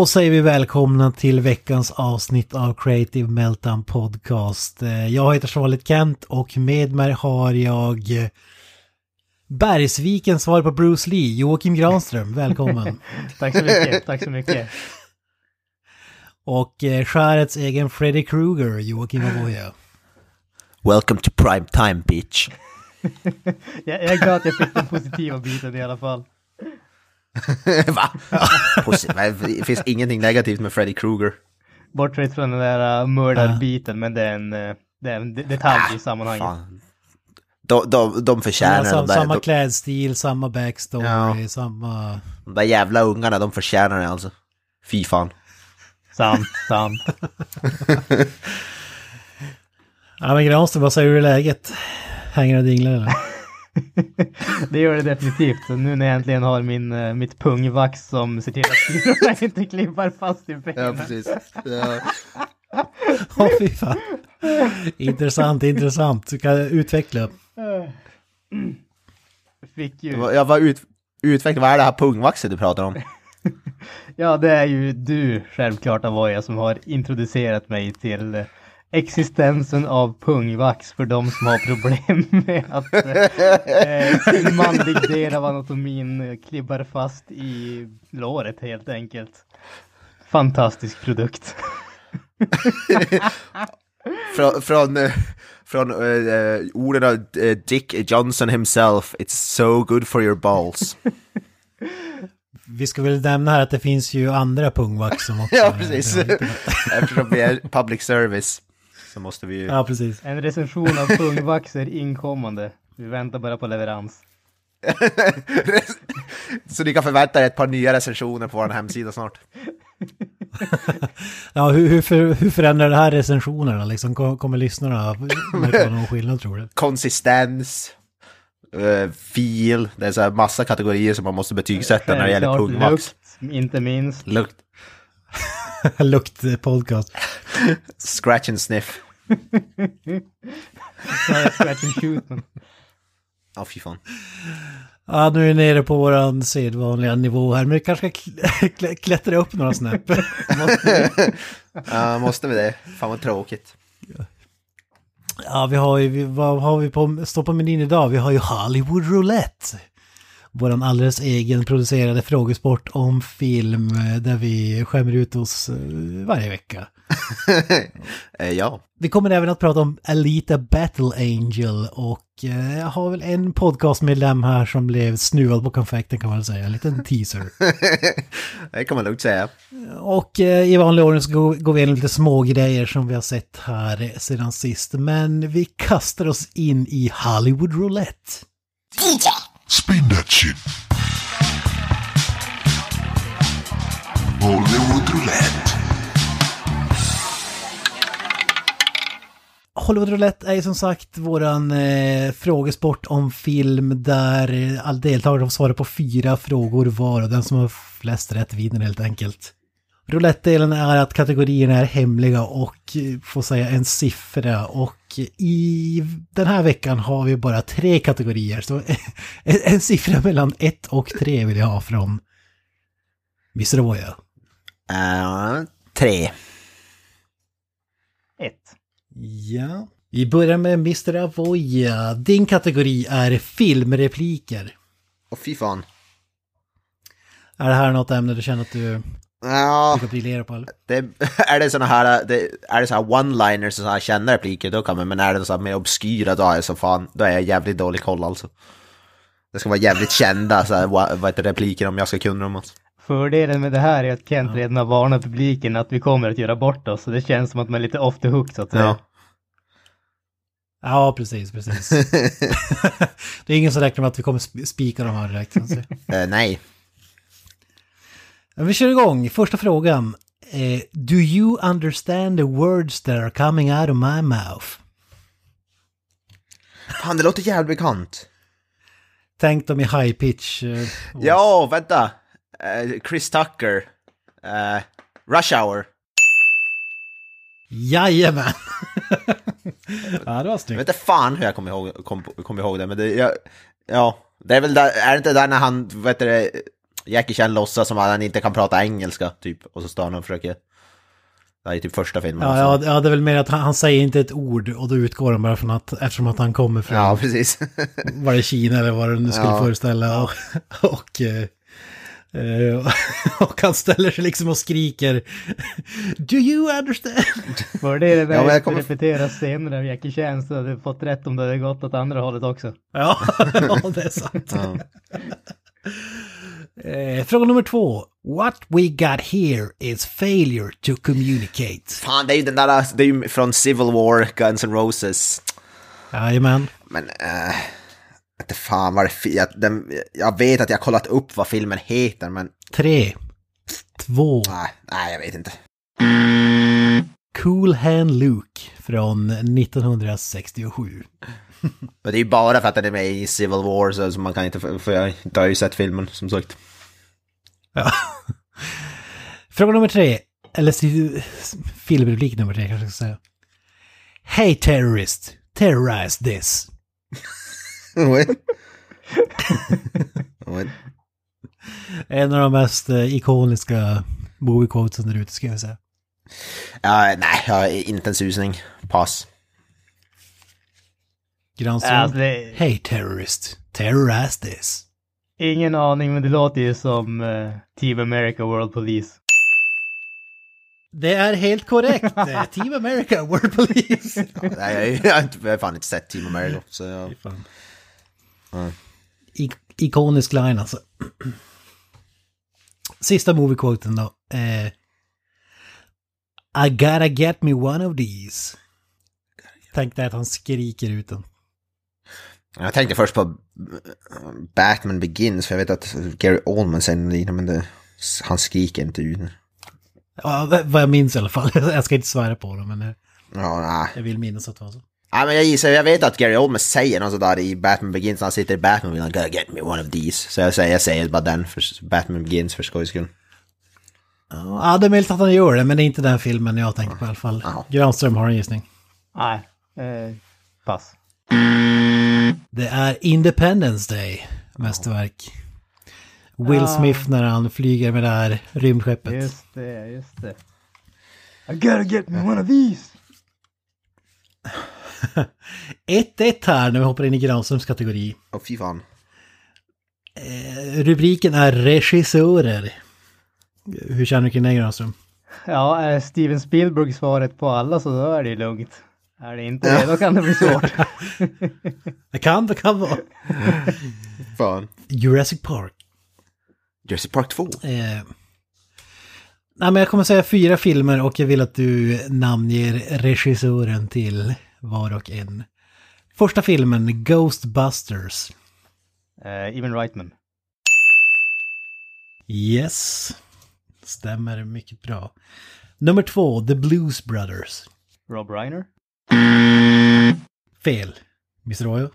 Då säger vi välkomna till veckans avsnitt av Creative Meltdown Podcast. Eh, Jag heter Charlotte Kent och med mig har jag eh, Bergsviken svar på Bruce Lee, Joakim Granström, välkommen. Tack så mycket, tack så mycket. och eh, skärets egen Freddy Krueger, Joakim Avoya. Welcome to prime time bitch. Jag, jag är glad att jag fick den positiva biten i alla fall. Va? Det finns ingenting negativt med Freddy Krueger. Bortsett från den där uh, mördarbiten, men det är en, uh, det är en de- detalj i sammanhanget. Fan. De, de, de förtjänar Sam, de där, samma de, klädstil, samma backstory, Ja. samma... de där jävla ungarna, de förtjänar det alltså. Fy fan. Sant, sant. Ja men Granström, vad säger du i läget? Hänger och dinglar eller? Det gör det definitivt. Så nu när jag äntligen har min, uh, mitt pungvax som ser till att kulorna inte klippar fast i benen. precis. Ja. Åh fy fan. Intressant, intressant. Du kan utveckla. Fick ju... Jag var ut, utveckla, vad är det här pungvaxet du pratar om? Ja, det är ju du självklart Avoya som har introducerat mig till eh, existensen av pungvax för de som har problem med att eh, sin manlig del av anatomin eh, klibbar fast i låret helt enkelt. Fantastisk produkt. Från, från, eh, från uh, orden av Dick Johnson himself, it's so good for your balls. Vi ska väl nämna här att det finns ju andra pungvax som också... ja, precis. Eftersom vi är public service så måste vi ju... Ja, precis. En recension av pungvax är inkommande. Vi väntar bara på leverans. Så ni kan förvänta er ett par nya recensioner på vår hemsida snart. Ja, hur, hur, för, hur förändrar det här recensionerna liksom? Kom- Kommer lyssnarna märka någon skillnad tror du? Konsistens, eh, fil, det är så här massa kategorier som man måste betygsätta när det gäller pungvax. lukt, inte minst. Lukt, Lukt podcast. scratch and sniff. Scratch and shoot. Ja, fy fan. Ja, nu är vi nere på våran sedvanliga nivå här, men vi kanske ska kl- kl- klättra upp några snäpp. Ja, måste vi det? Fan vad tråkigt. Ja, vi har ju, vi, vad har vi på, står på menyn idag? Vi har ju Hollywood Roulette. Våran alldeles egen producerade frågesport om film eh, där vi skämmer ut oss eh, varje vecka. Eh, ja. Vi kommer även att prata om Alita Battle Angel och jag har väl en podcastmedlem här som blev snuvad på konfekten kan man väl säga, en liten teaser. det kan man lugnt säga. Och i vanlig ordning så går, vi igenom lite små grejer som vi har sett här sedan sist. Men vi kastar oss in i Hollywood Roulette. Spin that shit. Hollywood Roulette. Hollywood Roulette är ju som sagt våran eh, frågesport om film där eh, alla deltagare får svara på fyra frågor var och den som har flest rätt vinner helt enkelt. Roulette-delen är att kategorierna är hemliga och eh, får säga en siffra och i den här veckan har vi bara tre kategorier så en, en siffra mellan ett och tre vill jag ha från Mr. Avoya. Eh, tre. Ett. Ja. Vi börjar med Mr. Avoya. Din kategori är filmrepliker. Och fy fan. Är det här något ämne du känner att du Ja, det, är det såna här, det, är det så här one-liners och så här kända repliker då kan man, men är det så här mer obskyra då är jag så fan, då är jag jävligt dålig koll alltså. Det ska vara jävligt kända så här, vad, vad heter repliker om jag ska kunna dem alltså. Fördelen med det här är att Kent redan har varnat publiken att vi kommer att göra bort oss. Så det känns som att man är lite off the hook så att säga. Ja. Ja, precis, precis. det är ingen som räknar med att vi kommer sp- spika de här direkt. så att säga. Eh, nej. Vi kör igång. Första frågan. Eh, do you understand the words that are coming out of my mouth? Fan, det låter jävligt bekant. Tänk dem i high pitch. Eh, Ja, vänta. Eh, Chris Tucker. Eh, Rush Hour. Jajamän! ja, det var Jag snyggt. vet inte fan hur jag kommer ihåg, kom, kom ihåg det, men det, jag, ja, det är väl där, är det inte där när han, vet du Jackie Chan låtsas som att han inte kan prata engelska, typ, och så står han och försöker, det är typ första filmen. Ja, ja, ja, det är väl mer att han, han säger inte ett ord och då utgår han bara från att eftersom att han kommer från ja precis. var det Kina eller vad det nu skulle Ja. föreställa och, och, eh, eh, och han ställer sig liksom och skriker Do you understand? Var det det Ja, där jag kommer- repetera senare av Jackie Chan så hade du fått rätt om det hade gått åt andra hållet också. Ja, ja det är sant. Eh, fråga nummer två. What we got here is failure to communicate. Fan, det är ju den där, det är ju från Civil War, Guns N' Roses. Jajamän. Men, eh, inte fan vad det jag, den, jag vet att jag kollat upp vad filmen heter, men Tre. Två. nej, nej jag vet inte. Cool Hand Luke från 1967. Men det är ju bara för att den är med i Civil War, så, så man kan inte, för jag har ju sett filmen, som sagt. Ja. Fråga nummer tre. Eller filmreplik nummer tre kanske jag ska säga. Hey terrorist, terrorize this. What? What? En av de mest eh, ikoniska movie quotesen där ute ska jag säga. Ja, nej, jag har inte en susning. Pass. Granström. Alltså, det, Hey terrorist, terrorize this. ingen aning, men det låter ju som eh, Team America World Police. Det är helt korrekt. Eh, Team America, World Police. Nej, jag, jag, jag har fan inte sett Team America, så jag... Fan. I- ikonisk line alltså. Sista movie quoten då. Eh, I gotta get me one of these. Tänk dig att han skriker ut den. Jag tänkte först på Batman Begins, för jag vet att Gary Oldman säger liknande, men det, han skriker inte ut. Ja, vad jag minns i alla fall. Jag ska inte svära på det, men eh, Ja, nej. jag vill minnas att det var så. Nej, men jag gissar, jag vet att Gary Oldman säger något sådär i Batman Begins, när han sitter i Batman och I gotta get me one of these. Så jag säger, jag säger bara den, för Batman Begins för skojs skull. Ja, det är möjligt att han gör det, men det är inte den filmen jag tänker på i alla fall. Ja. Granström har en gissning. Nej, eh, pass. Det är Independence Day, mästerverk. Will Ja. Smith när han flyger med det här rymdskeppet. Just det, just det. I gotta get me one of these! 1-1 här när vi hoppar in i Granströms kategori. Åh fy fan. Eh, rubriken är regissörer. Hur känner du kring det Granström? Ja, är Steven Spielberg svaret på alla så då är det lugnt. Är det inte det, då kan det bli svårt. Det kan, det kan vara. Fan. Jurassic Park. Jurassic Park 2. Eh, nej men jag kommer säga fyra filmer och jag vill att du namnger regissören till var och en. Första filmen, Ghostbusters. Eh, Even Reitman. Yes. Stämmer mycket bra. Nummer två, The Blues Brothers. Rob Reiner. Fel. Mr. Royo?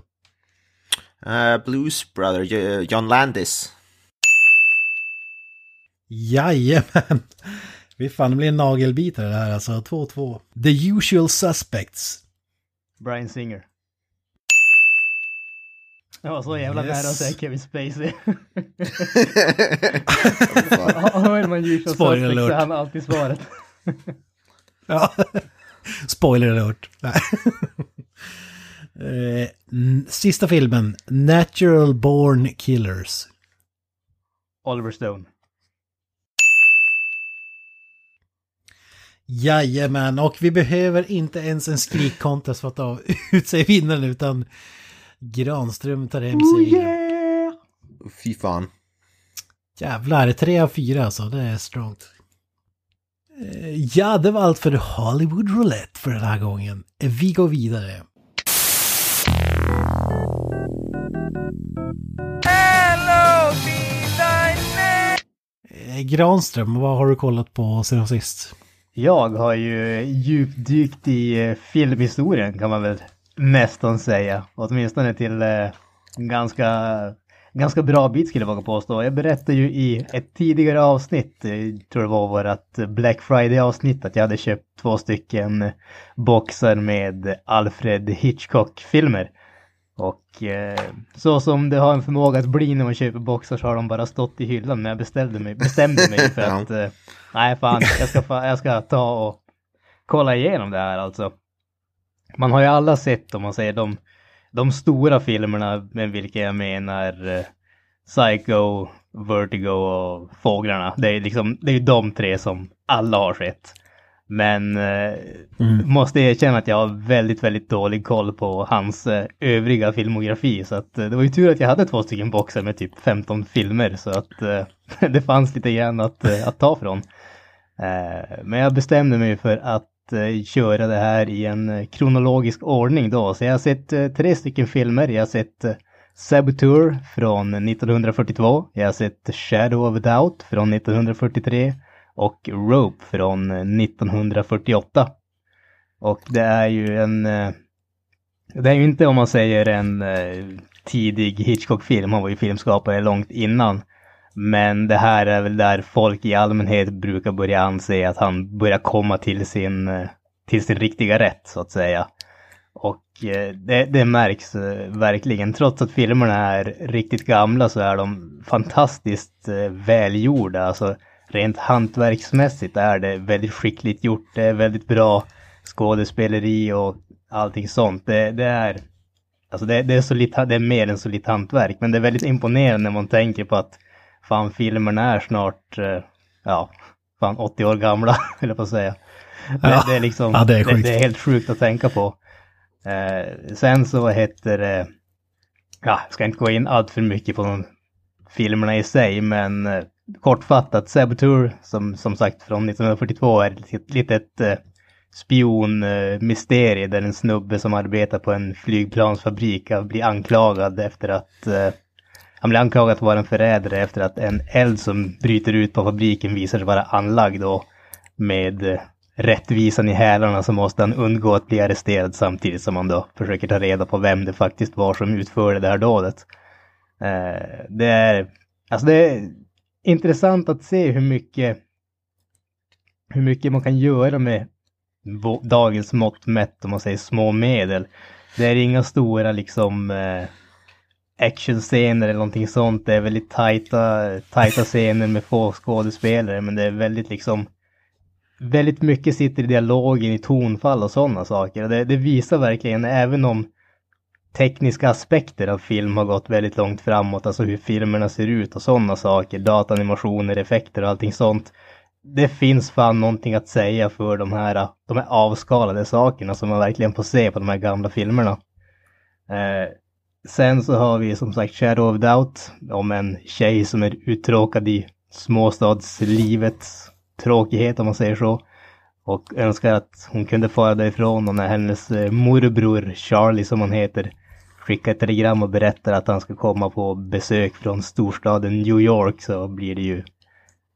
Uh, Blues Brother, Jo- John Landis. Jajamän! Vi fan, det blir en nagelbitare det här alltså. 2-2. The Usual Suspects. Brian Singer. Jag var så jävla Yes. nära att säga Kevin Spacey. Har man usual Spoiler suspect så alert. är han alltid svaret. Ja. Spoiler alert. Eh, Sista filmen, Natural Born Killers. Oliver Stone. Jajamän, och vi behöver inte ens en skrikcontest för att ta ut sig vinnaren utan Granström tar hem segern. Fy fan. Jävlar, tre av fyra alltså, det är strongt. Eh, ja, det var allt för Hollywood Roulette för den här gången. Eh, vi går vidare. Hello, eh, Granström, vad har du kollat på sen sist? Jag har ju djupdykt i filmhistorien kan man väl nästan säga. Åtminstone till ganska ganska bra bit skulle jag våga påstå. Jag berättade ju i ett tidigare avsnitt, jag tror det var vårt Black Friday-avsnitt, att jag hade köpt två stycken boxar med Alfred Hitchcock-filmer. Och eh, så som det har en förmåga att bli när man köper boxar så har de bara stått i hyllan när jag bestämde mig, bestämde mig för att eh, nej fan, jag ska, jag ska ta och kolla igenom det här alltså. Man har ju alla sett om man säger de, de stora filmerna med vilka jag menar eh, Psycho, Vertigo och Fåglarna. Det är liksom, det är ju de tre som alla har sett. Men eh, måste erkänna att jag har väldigt, väldigt dålig koll på hans eh, övriga filmografi. Så att det var ju tur att jag hade två stycken boxar med typ 15 filmer. Så att det fanns lite grann att, att ta från. Men jag bestämde mig för att köra eh, det här i en eh, kronologisk ordning då. Så jag har sett eh, tre stycken filmer. Jag har sett Saboteur från 1942. Jag har sett Shadow of a Doubt från 1943 och Rope från 1948. Och det är ju en... Det är ju inte om man säger en tidig Hitchcock-film, han var ju filmskapare långt innan. Men det här är väl där folk i allmänhet brukar börja anse att han börjar komma till sin, eh, till sin riktiga rätt, så att säga. Och eh, det, det märks eh, verkligen. Trots att filmerna är riktigt gamla så är de fantastiskt välgjorda. Alltså rent hantverksmässigt är det väldigt skickligt gjort. Det är väldigt bra skådespeleri och allting sånt. Det, det är Alltså det, det, är lite, det är mer än solitt hantverk, men det är väldigt imponerande när man tänker på att fan filmerna är snart, eh, ja, fan 80 år gamla, eller på att säga. Det, Ja. det är liksom, Ja, det är det, det är helt sjukt att tänka på. Eh, sen så heter det, ja, jag ska inte gå in allt för mycket på de filmerna i sig, men eh, kortfattat, Saboteur, som, som sagt från 1942, är ett litet, litet eh, spionmysterie där en snubbe som arbetar på en flygplansfabrik blir anklagad efter att eh, han blir anklagad för att vara en förrädare efter att en eld som bryter ut på fabriken visar sig vara anlagd och med eh, rättvisan i hälarna så måste han undgå att bli arresterad samtidigt som han då försöker ta reda på vem det faktiskt var som utförde det här dådet. Eh, det är, alltså det är intressant att se hur mycket hur mycket man kan göra med dagens mått mätt om man säger små medel. Det är inga stora liksom eh, actionscener eller någonting sånt. Det är väldigt tajta, tajta scener med få skådespelare men det är väldigt liksom väldigt mycket sitter i dialogen, i tonfall och sådana saker. Och det, det visar verkligen, även om tekniska aspekter av film har gått väldigt långt framåt, alltså hur filmerna ser ut och sådana saker, datanimationer, effekter och allting sånt. Det finns fan någonting att säga för de här, de här avskalade sakerna som man verkligen får se på de här gamla filmerna. Eh, sen så har vi som sagt Shadow of Doubt om en tjej som är uttråkad i småstadslivets tråkighet om man säger så. Och önskar att hon kunde fara därifrån och när hennes eh, morbror Charlie som han heter skickar ett telegram och berättar att han ska komma på besök från storstaden New York så blir det ju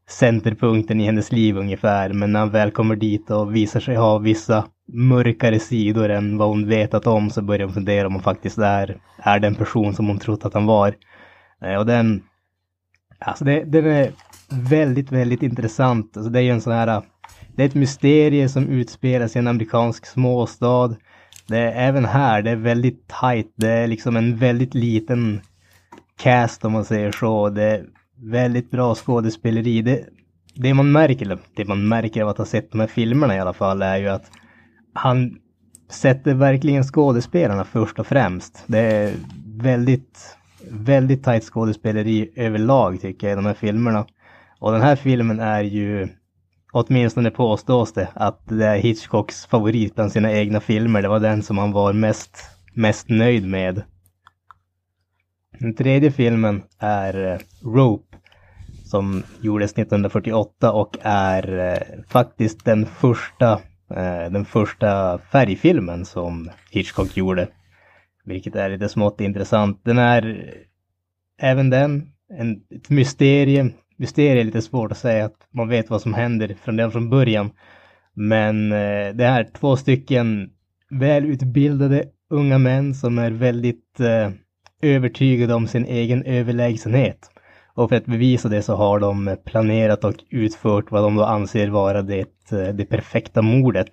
centerpunkten i hennes liv ungefär. Men när han väl kommer dit och visar sig ha vissa mörkare sidor än vad hon vetat om så börjar hon fundera om hon faktiskt är, är den person som hon trott att han var. Eh, och den, alltså det, den är väldigt, väldigt intressant. Alltså det är ju en sån här, det är ett mysterie som utspelas i en amerikansk småstad. Det är även här, det är väldigt tight. Det är liksom en väldigt liten cast om man säger så. Det är väldigt bra skådespeleri. Det, det man märker, eller det man märker av att ha sett de här filmerna i alla fall, är ju att han sätter verkligen skådespelarna först och främst. Det är väldigt, väldigt tajt skådespeleri överlag tycker jag i de här filmerna. Och den här filmen är ju, åtminstone påstås det, att det är Hitchcocks favorit bland sina egna filmer. Det var den som han var mest, mest nöjd med. Den tredje filmen är eh, Rope som gjordes 1948 och är eh, faktiskt den första, eh, den första färgfilmen som Hitchcock gjorde. Vilket är lite smått intressant. Den är även den en, ett mysterium Mysterium är lite svårt att säga att man vet vad som händer från den från början. Men det är två stycken välutbildade unga män som är väldigt eh, övertygade om sin egen överlägsenhet. Och för att bevisa det så har de planerat och utfört vad de då anser vara det, eh, det perfekta mordet.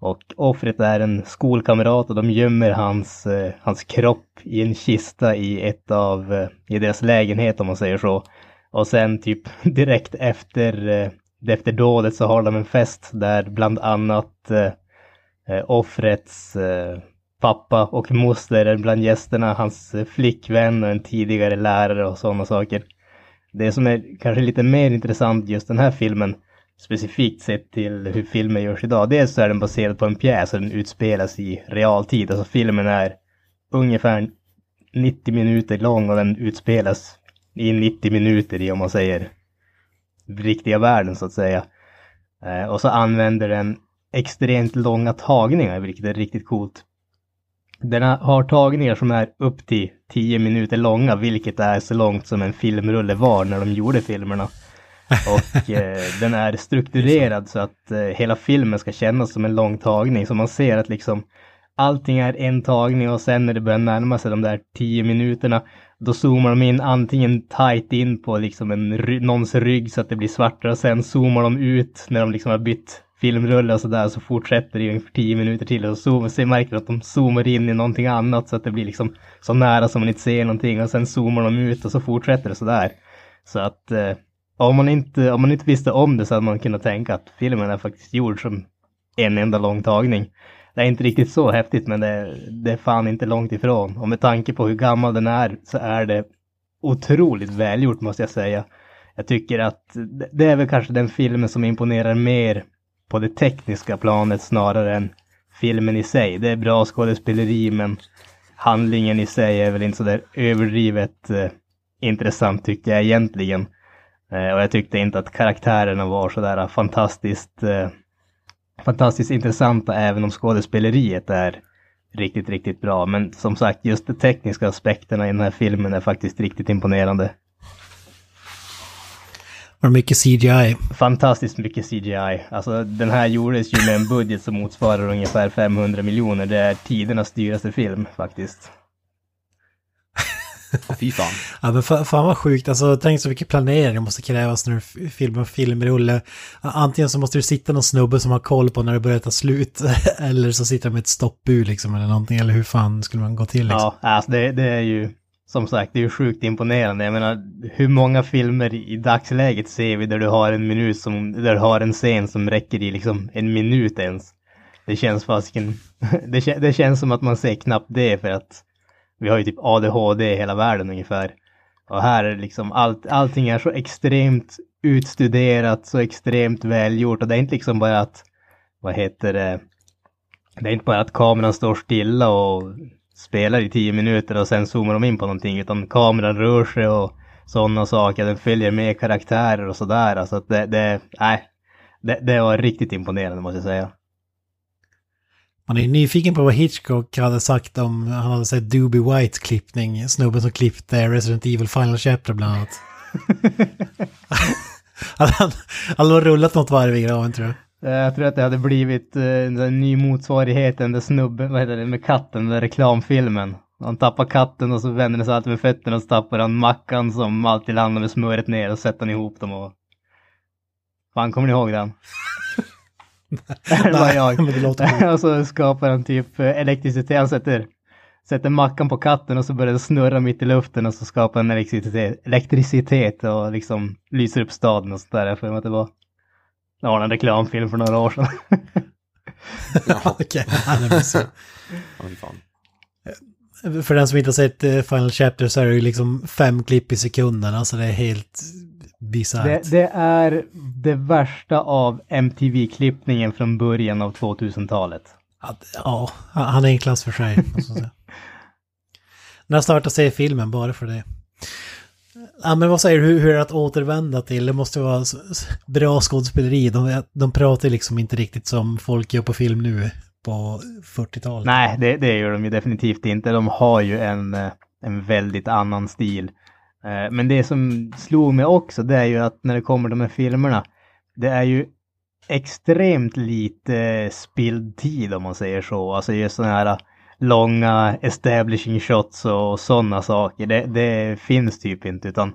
Och offret är en skolkamrat och de gömmer hans, eh, hans kropp i en kista i ett av, eh, i deras lägenhet om man säger så. Och sen typ direkt efter, efter dådet så har de en fest där bland annat offrets pappa och moster är bland gästerna, hans flickvän och en tidigare lärare och sådana saker. Det som är kanske lite mer intressant just den här filmen, specifikt sett till hur filmer görs idag, dels så är den baserad på en pjäs och den utspelas i realtid. Alltså filmen är ungefär 90 minuter lång och den utspelas i 90 minuter i om man säger riktiga världen så att säga. Eh, och så använder den extremt långa tagningar, vilket är riktigt coolt. Den har tagningar som är upp till 10 minuter långa, vilket är så långt som en filmrulle var när de gjorde filmerna. Och eh, den är strukturerad så att eh, hela filmen ska kännas som en lång tagning. Så man ser att liksom allting är en tagning och sen när det börjar närma sig de där 10 minuterna då zoomar de in antingen tight in på liksom en, någons rygg så att det blir svartare och sen zoomar de ut när de liksom har bytt filmrulle och sådär så fortsätter det i ungefär tio minuter till och så så märker man att de zoomar in i någonting annat så att det blir liksom så nära som man inte ser någonting och sen zoomar de ut och så fortsätter det sådär. Så att eh, om, man inte, om man inte visste om det så hade man kunnat tänka att filmen är faktiskt gjord som en enda lång tagning. Det är inte riktigt så häftigt men det, det är fan inte långt ifrån. Och med tanke på hur gammal den är så är det otroligt välgjort måste jag säga. Jag tycker att det är väl kanske den filmen som imponerar mer på det tekniska planet snarare än filmen i sig. Det är bra skådespeleri men handlingen i sig är väl inte så där överdrivet eh, intressant tyckte jag egentligen. Eh, och jag tyckte inte att karaktärerna var så där fantastiskt eh, fantastiskt intressanta även om skådespeleriet är riktigt, riktigt bra. Men som sagt, just de tekniska aspekterna i den här filmen är faktiskt riktigt imponerande. Var det mycket CGI? Fantastiskt mycket CGI. Alltså den här gjordes ju med en budget som motsvarar ungefär 500 miljoner. Det är tidernas dyraste film faktiskt. Fy fan. Ja men fa- fan vad sjukt, alltså tänk så mycket planering det måste krävas när du filmar en filmrulle. Antingen så måste du sitta någon snubbe som har koll på när det börjar ta slut, eller så sitter de med ett stoppbur liksom eller någonting, eller hur fan skulle man gå till liksom? Ja, alltså det, det är ju som sagt, det är ju sjukt imponerande. Jag menar, hur många filmer i dagsläget ser vi där du har en minut som, där du har en scen som räcker i liksom en minut ens? Det känns fasiken, det, det känns som att man ser knappt det för att vi har ju typ ADHD i hela världen ungefär. Och här är liksom allt, allting är så extremt utstuderat, så extremt välgjort och det är inte liksom bara att, vad heter det, det är inte bara att kameran står stilla och spelar i tio minuter och sen zoomar de in på någonting utan kameran rör sig och sådana saker. Den följer med karaktärer och sådär. Alltså att det, det, nej, det, det var riktigt imponerande måste jag säga. Man är nyfiken på vad Hitchcock hade sagt om, han hade sett Doobie Whites klippning, snubben som klippte Resident Evil Final Chapter bland annat. hade han, hade rullat något varv i graven tror jag. Eh, Jag tror att det hade blivit eh, en ny motsvarighet den snubben, vad heter det, med katten, den där reklamfilmen. Han tappar katten och så vänder han sig alltid med fötterna och så tappar han mackan som alltid landar med smöret ner och sätter han ihop dem och... Fan, kommer ni ihåg den? det var jag. men det låter och så skapar han typ eh, elektricitet, han sätter, sätter mackan på katten och så börjar det snurra mitt i luften och så skapar han elektricitet, elektricitet och liksom lyser upp staden och sådär. Jag får mig att det var, det var en reklamfilm för några år sedan. Ja, Okej, nej, men så. Fan. För den som inte har sett eh, Final Chapter så är det ju liksom fem klipp i sekunden, alltså det är helt bisarrt. Det, det är det värsta av MTV-klippningen från början av 2000-talet. Ja, han är en klass för sig. När jag startar se filmen bara för det. Ja, men vad säger du, hur, hur är det att återvända till? Det måste vara bra skådespeleri. De, de pratar liksom inte riktigt som folk gör på film nu på 40-talet. Nej, det, det gör de ju definitivt inte. De har ju en, eh, en väldigt annan stil. Eh, men det som slog mig också det är ju att när det kommer de här filmerna, det är ju extremt lite eh, spilld tid om man säger så. Alltså just sådana här långa establishing shots och sådana saker. Det, det finns typ inte utan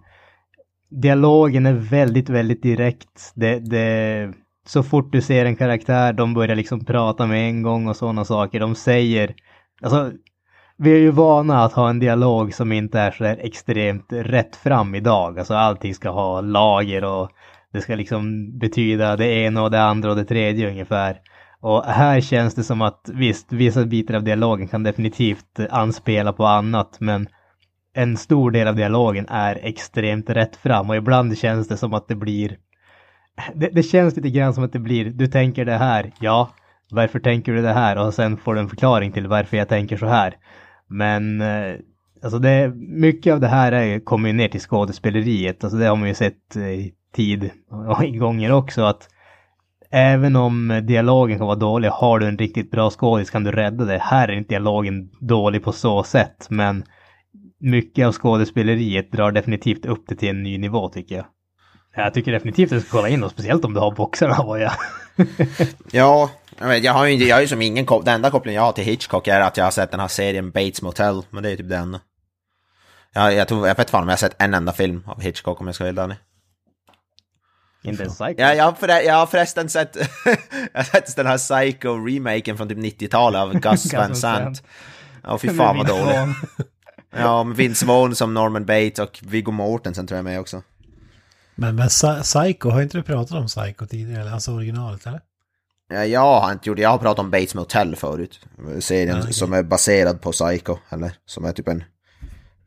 dialogen är väldigt, väldigt direkt. Det, det, så fort du ser en karaktär, de börjar liksom prata med en gång och sådana saker. De säger, alltså vi är ju vana att ha en dialog som inte är så där extremt rätt fram idag. Alltså allting ska ha lager och det ska liksom betyda det ena och det andra och det tredje ungefär. Och här känns det som att visst, vissa bitar av dialogen kan definitivt anspela på annat, men en stor del av dialogen är extremt rätt fram och ibland känns det som att det blir det, det känns lite grann som att det blir, du tänker det här, ja, varför tänker du det här? Och sen får du en förklaring till varför jag tänker så här. Men eh, alltså det, mycket av det här är, kommer ju ner till skådespeleriet, alltså det har man ju sett eh, i tid och i gånger också att även om dialogen kan vara dålig, har du en riktigt bra skådis kan du rädda det. Här är inte dialogen dålig på så sätt, men mycket av skådespeleriet drar definitivt upp det till en ny nivå tycker jag. Jag tycker definitivt att du ska kolla in dem, speciellt om du har boxarna vad jag. Ja, jag, vet, jag har ju jag har ju som ingen koppling, den enda kopplingen jag har till Hitchcock är att jag har sett den här serien Bates Motel, men det är typ det enda. Jag, jag, tror, jag vet fan om jag har sett en enda film av Hitchcock om jag ska vara helt ärlig inte ens Psycho. Ja, jag, har förre, jag har förresten sett, jag har sett den här Psycho-remaken från typ 90-talet av Gus Van Sant. Ja, fy fan vad dålig. Ja, med Vince Vaughn som Norman Bates och Viggo Mortensen tror jag med också. Men, men Psy- Psycho, har inte du pratat om Psycho tidigare? Eller Alltså originalet, eller? Ja, jag har inte gjort Jag har pratat om Bates Motel förut. Serien Ja, okej. som är baserad på Psycho. Eller som är typ en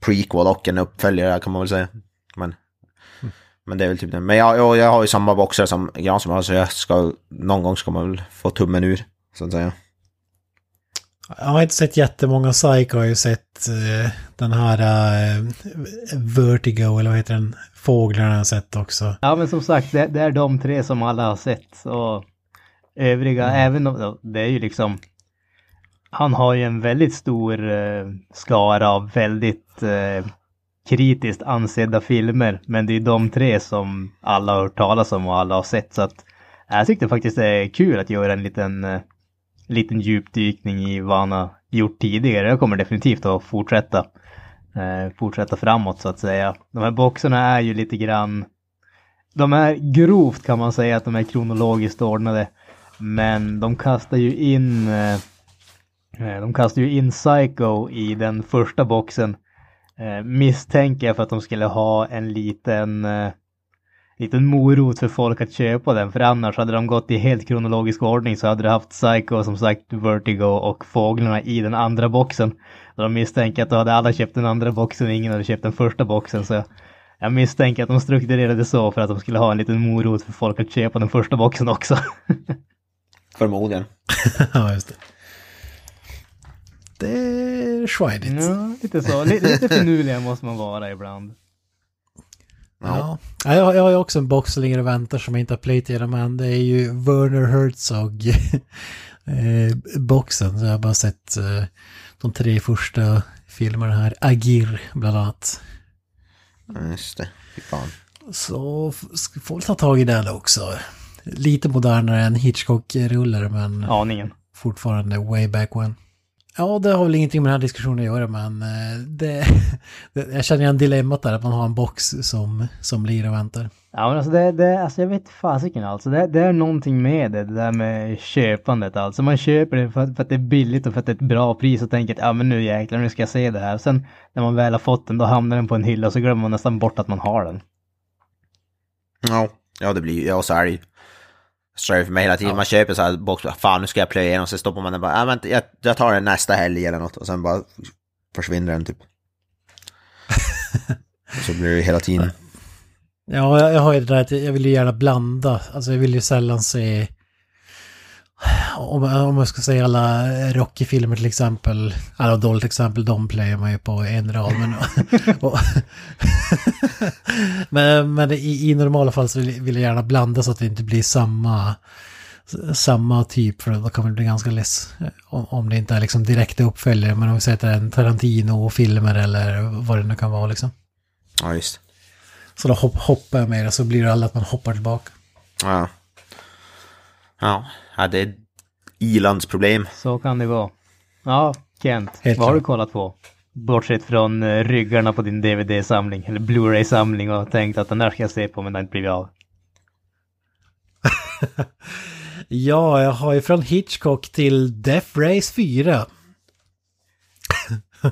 prequel och en uppföljare kan man väl säga. Men, men det är väl typ det. Men jag, jag, jag har ju samma boxare som Granström har så jag ska någon gång ska man väl få tummen ur. Så att säga. Jag har inte sett jättemånga Psycho, jag har ju sett eh, den här eh, Vertigo, eller vad heter den? Fåglarna har jag sett också. Ja men som sagt, det, det är de tre som alla har sett och övriga, även om det är ju liksom han har ju en väldigt stor eh, skara av väldigt eh, kritiskt ansedda filmer, men det är de tre som alla har hört talas om och alla har sett så att jag tyckte faktiskt det är kul att göra en liten, eh, liten djupdykning i vad han har gjort tidigare. Jag kommer definitivt att fortsätta, eh, fortsätta framåt så att säga. De här boxarna är ju lite grann de är grovt kan man säga att de är kronologiskt ordnade. Men de kastar ju in eh, de kastar ju in Psycho i den första boxen. Eh, misstänker jag för att de skulle ha en liten eh, liten morot för folk att köpa den. För annars hade de gått i helt kronologisk ordning så hade du haft Psycho som sagt, Vertigo och Fåglarna i den andra boxen. Och de misstänker att då hade alla köpt den andra boxen och ingen hade köpt den första boxen. Så jag misstänker att de strukturerade så för att de skulle ha en liten morot för folk att köpa den första boxen också. Förmodligen. ja, just det. Det är schweidigt. ja, lite så. Lite, lite finurliga måste man vara ibland. Ja. Ja, jag, jag har ju också en box som ligger och väntar som jag inte har plöjt igenom än. Det är ju Werner Herzog eh, boxen. Så jag har bara sett eh, de tre första filmerna här. Agir bland annat. Ja, Just det. Fy fan. Så får väl ta tag i den också. Lite modernare än Hitchcock-rullar men Aningen. fortfarande way back when. Ja, det har väl ingenting med den här diskussionen att göra men eh, det, det, jag känner igen dilemmat där att man har en box som, som ligger och väntar. Ja men alltså det, det alltså jag vet fasiken alltså. Det, det är någonting med det, det där med köpandet alltså. Man köper det för att, för att det är billigt och för att det är ett bra pris och tänker att ja men nu jäklar nu ska jag se det här. Sen när man väl har fått den då hamnar den på en hylla och så glömmer man nästan bort att man har den. Ja, ja det blir ja så är det det för mig hela tiden. Man köper så här box, fan nu ska jag plöja igenom, så stoppar man den bara, ja vänta, jag, jag tar den nästa helg eller något och sen bara försvinner den typ. så blir det hela tiden. Ja, jag, jag har ju det där att jag vill ju gärna blanda. Alltså jag vill ju sällan se... Om, om jag ska säga alla Rocky-filmer till exempel. Alla dåligt exempel, de playar man ju på en rad. Men, och, men, men i, i normala fall så vill, vill jag gärna blanda så att det inte blir samma, samma typ. För då kommer det bli ganska less. Om, om det inte är liksom direkta uppföljare. Men om vi säger att det är en Tarantino-filmer eller vad det nu kan vara liksom. Ja, just Så då hopp, hoppar jag med det så blir det aldrig att man hoppar tillbaka. Ja. Ja, ja det är ett ilandsproblem. Så kan det vara. Ja, Kent, Helt vad har du kollat på? Bortsett från eh, ryggarna på din DVD-samling, eller Blu-ray-samling och tänkt att den här ska jag se på men den har inte blivit av. Ja, jag har ju från Hitchcock till Death Race 4.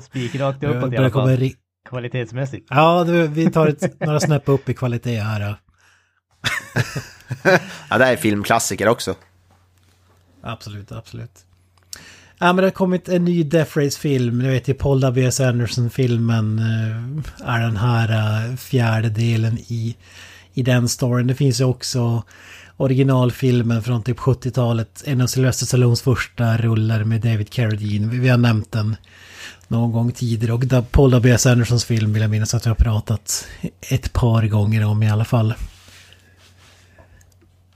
Spikrakt Det uppåt i alla fall, kvalitetsmässigt. Ja, du, vi tar ett, några snäpp upp i kvalitet här. Ja, det är filmklassiker också. Absolut, absolut. Ja, men det har kommit en ny Death Race-film. Ni vet ju Paul W.S. Anderson-filmen eh, är den här fjärdedelen fjärde delen i, i den storyn. Det finns ju också originalfilmen från typ 70-talet. En av Sylvester Stallones första rullar med David Carradine. Vi, har nämnt den någon gång tidigare. Och Paul W.S. Andersons film vill jag minnas att jag har pratat ett par gånger om i alla fall.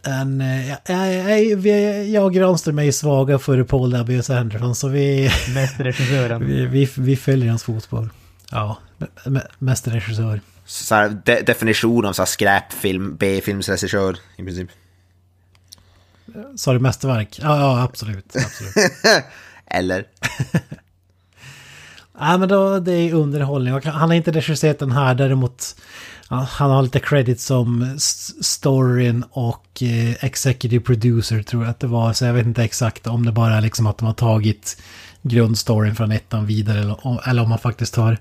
En, eh, jag, och Granström är ju svaga för Paul W.S. Anderson så vi, Mästerregissören. vi, vi, vi följer hans fotspår. Ja, mästerregissör. Så här, de, definition av så här skräpfilm, B-filmsregissör i princip. Sa du mästerverk? Ja, ja absolut. absolut. Eller? Nej men då, det är underhållning. Han har inte regisserat den här däremot. Han har lite credit som storyn och eh, executive producer tror jag att det var. Så jag vet inte exakt om det bara är liksom att de har tagit grundstoryn från ettan vidare. Eller, om- eller om man faktiskt har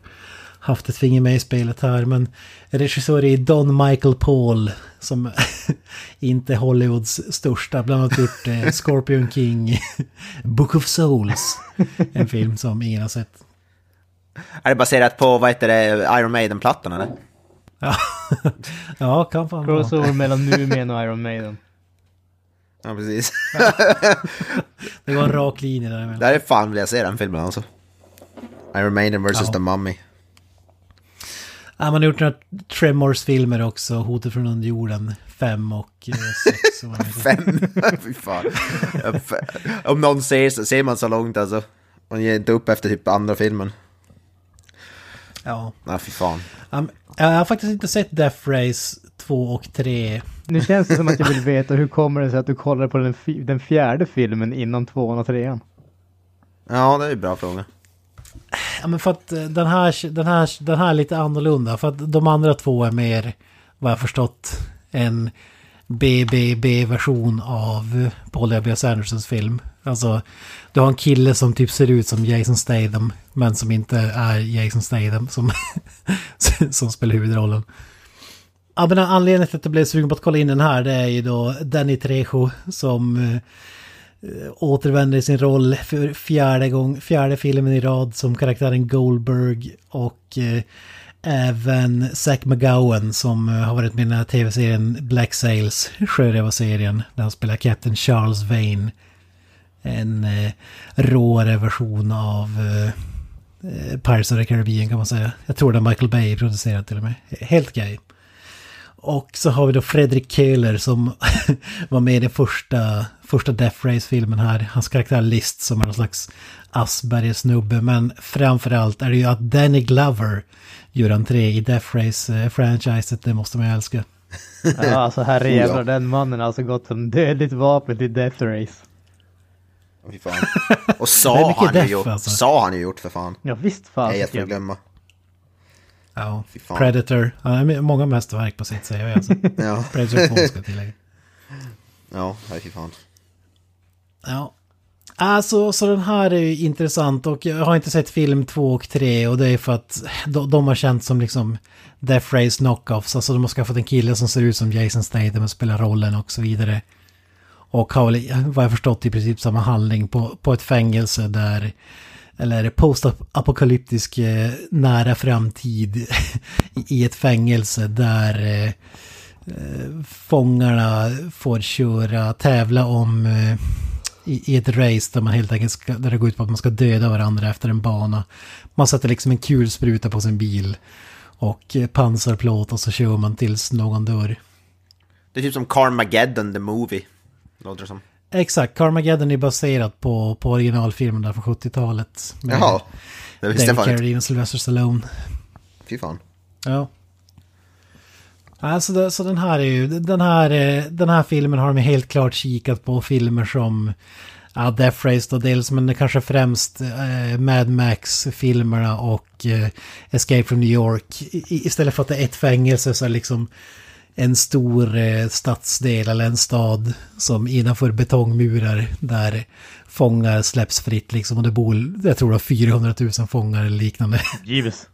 haft ett finger med i spelet här. Men regissör är Don Michael Paul som inte är Hollywoods största. Bland annat gjort eh, Scorpion King, Book of Souls. En film som ingen har sett. Är det baserat på, vad heter det, Iron Maiden-plattan eller? Ja, ja kan fan vara. Crossover mellan Numien och Iron Maiden. Ja, precis. Det var en rak linje där. Det här är fan vill jag se den filmen alltså. Iron Maiden vs. Ja. The Mummy. Ja, man har gjort några Tremors-filmer också. Hotet från underjorden 5 och 6. Fem? Fy fan. Om någon ser så ser man så långt alltså. Man ger inte upp efter typ andra filmen. Ja. Nej, fy fan. Um, jag har faktiskt inte sett Death Race 2 och 3. Nu känns det som att jag vill veta hur kommer det sig att du kollar på den, den fjärde filmen innan tvåan och trean? Ja, det är en bra fråga. Ja, men för att eh, den här, den, här, den här är lite annorlunda. För att de andra två är mer, vad jag förstått, en BBB-version av Paul W.S. Andersons film. Alltså, du har en kille som typ ser ut som Jason Statham, men som inte är Jason Statham som, som spelar huvudrollen. Ja, men anledningen till att jag blev sugen på att kolla in den här, det är ju då Danny Trejo som eh, återvänder i sin roll för fjärde, gång, fjärde filmen i rad som karaktären Goldberg och eh, även Zack McGowan som eh, har varit med i den här tv-serien Black Sails, sjörövarserien, där han spelar Captain Charles Vane. En eh, råare version av eh, eh, Pirates of the Caribbean kan man säga. Jag tror det är Michael Bay producerat till och med. Helt grej. Och så har vi då Fredrik Köhler som var med i den första, första Death Race-filmen här. Hans karaktär List som är någon slags Asperger-snubbe. Men framförallt är det ju att Danny Glover gör entré i Death Race-franchiset. Det måste man ju älska. Ja, alltså herre Oh, den mannen har alltså gått som dödligt vapen till Death Race. Fy fan. Och sa han ju gjort. alltså. Sa han ju gjort för fan. Ja visst fan. Jag får glömma. Ja. Predator. Det är många mästerverk på sitt jag alltså. Ja, Predator 2 ska tillägga. ja, nej, fy fan. Ja. Alltså, så den här är ju intressant och jag har inte sett film 2 och 3 och det är för att de, de har känt som liksom Death Race knockoffs. Alltså de har skaffat en kille som ser ut som Jason Statham och spelar rollen och så vidare. Och har väl, vad jag förstått, i princip samma handling på, på ett fängelse där eller postapokalyptisk eh, nära framtid i- ett fängelse där eh, eh, fångarna får köra, tävla om eh, i, i ett race där man helt enkelt ska, där det går ut på att man ska döda varandra efter en bana. Man sätter liksom en kulspruta på sin bil och eh, pansarplåt och så kör man tills någon dör. Det är typ som Carmageddon the Movie. Låter det som. Exakt, Carmageddon är baserat på, på originalfilmen där från 70-talet. med Jaha. Det visste jag David fan inte. Carradine och Sylvester Stallone. Fy fan. Ja. Alltså det, så den här är ju, den här, eh, den här filmen har de helt klart kikat på filmer som ja, Death Race då dels, men kanske främst eh, Mad Max-filmerna och eh, Escape from New York. I, istället för att det är ett fängelse så är liksom en stor eh, stadsdel eller en stad som innanför betongmurar där fångar släpps fritt liksom och det bor, jag tror det är 400 000 fångar eller liknande. Gives.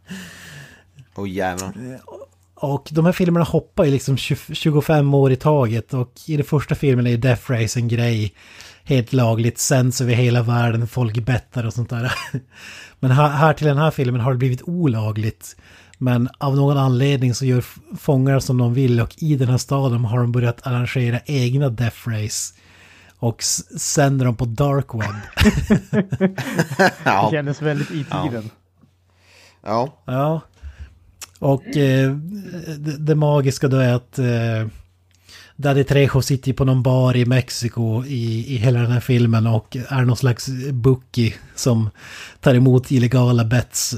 Åh jävlar. Och de här filmerna hoppar ju liksom 20, 25 år i taget och i den första filmen är ju Death Race en grej. Helt lagligt, sänds över hela världen, folk bettar och sånt där. Men här, här till den här filmen har det blivit olagligt. Men av någon anledning så gör fångar som de vill och i den här staden har de börjat arrangera egna Death Race. Och sänder dem på dark web. Det Ja. kändes väldigt i tiden. ja. Ja. Och eh, det, det magiska då är att eh, Daddy Trejo sitter ju på någon bar i Mexiko i, i hela den här filmen och är någon slags bookie som tar emot illegala bets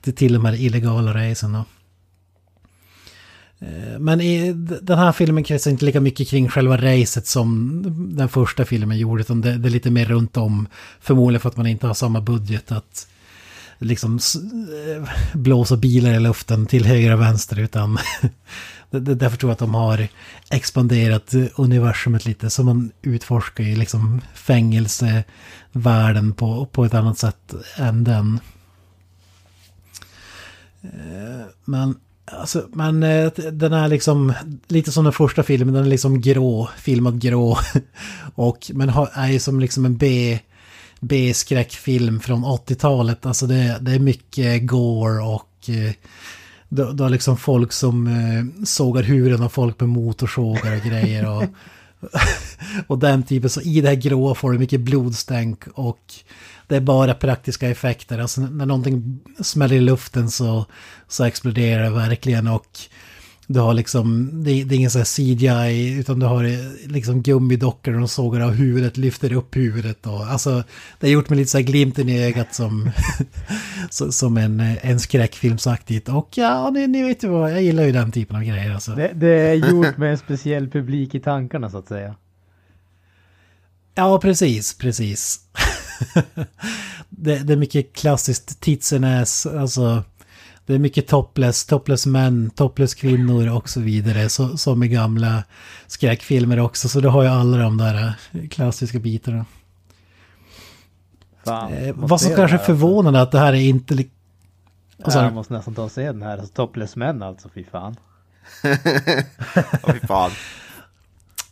till de här illegala racen. Eh, men i den här filmen kretsar inte lika mycket kring själva racet som den första filmen gjorde. Utan det, det är lite mer runt om. Förmodligen för att man inte har samma budget att liksom eh, blåsa bilar i luften till höger och vänster. Utan därför tror jag att de har expanderat universumet lite. Så man utforskar ju liksom fängelsevärlden på, på ett annat sätt än den. Eh, men, alltså, men eh, den är liksom lite som den första filmen, den är liksom grå, filmad grå. Och, men har, är ju som liksom en B, B-skräckfilm från 80-talet. Alltså det, det är mycket gore och eh, det då, är liksom folk som eh, sågar huvuden av folk med motorsågar och grejer. Och, och den typen, så i det här gråa får du mycket blodstänk och det är bara praktiska effekter. Alltså när någonting smäller i luften så, så exploderar det verkligen och du har liksom, det, det är ingen sån här CGI utan du har eh, liksom gummidockor och de sågar av huvudet, lyfter upp huvudet och alltså det är gjort med lite så här glimten i ögat som, som en, eh, en skräckfilmsaktigt och ja, ni, ni vet ju vad, jag gillar ju den typen av grejer alltså. Det, det är gjort med en speciell publik i tankarna så att säga. Ja, precis, precis. det, det är mycket klassiskt tits and ass, alltså. Det är mycket topless, topless män, topless kvinnor och så vidare. Så, som i gamla skräckfilmer också. Så du har ju alla de där eh, klassiska bitarna. Fan, Eh, vad som kanske är det här, förvånande att det här är inte... Alltså. Jag måste nästan ta och se den här. Alltså, topless män alltså, fy fan. Fy fan.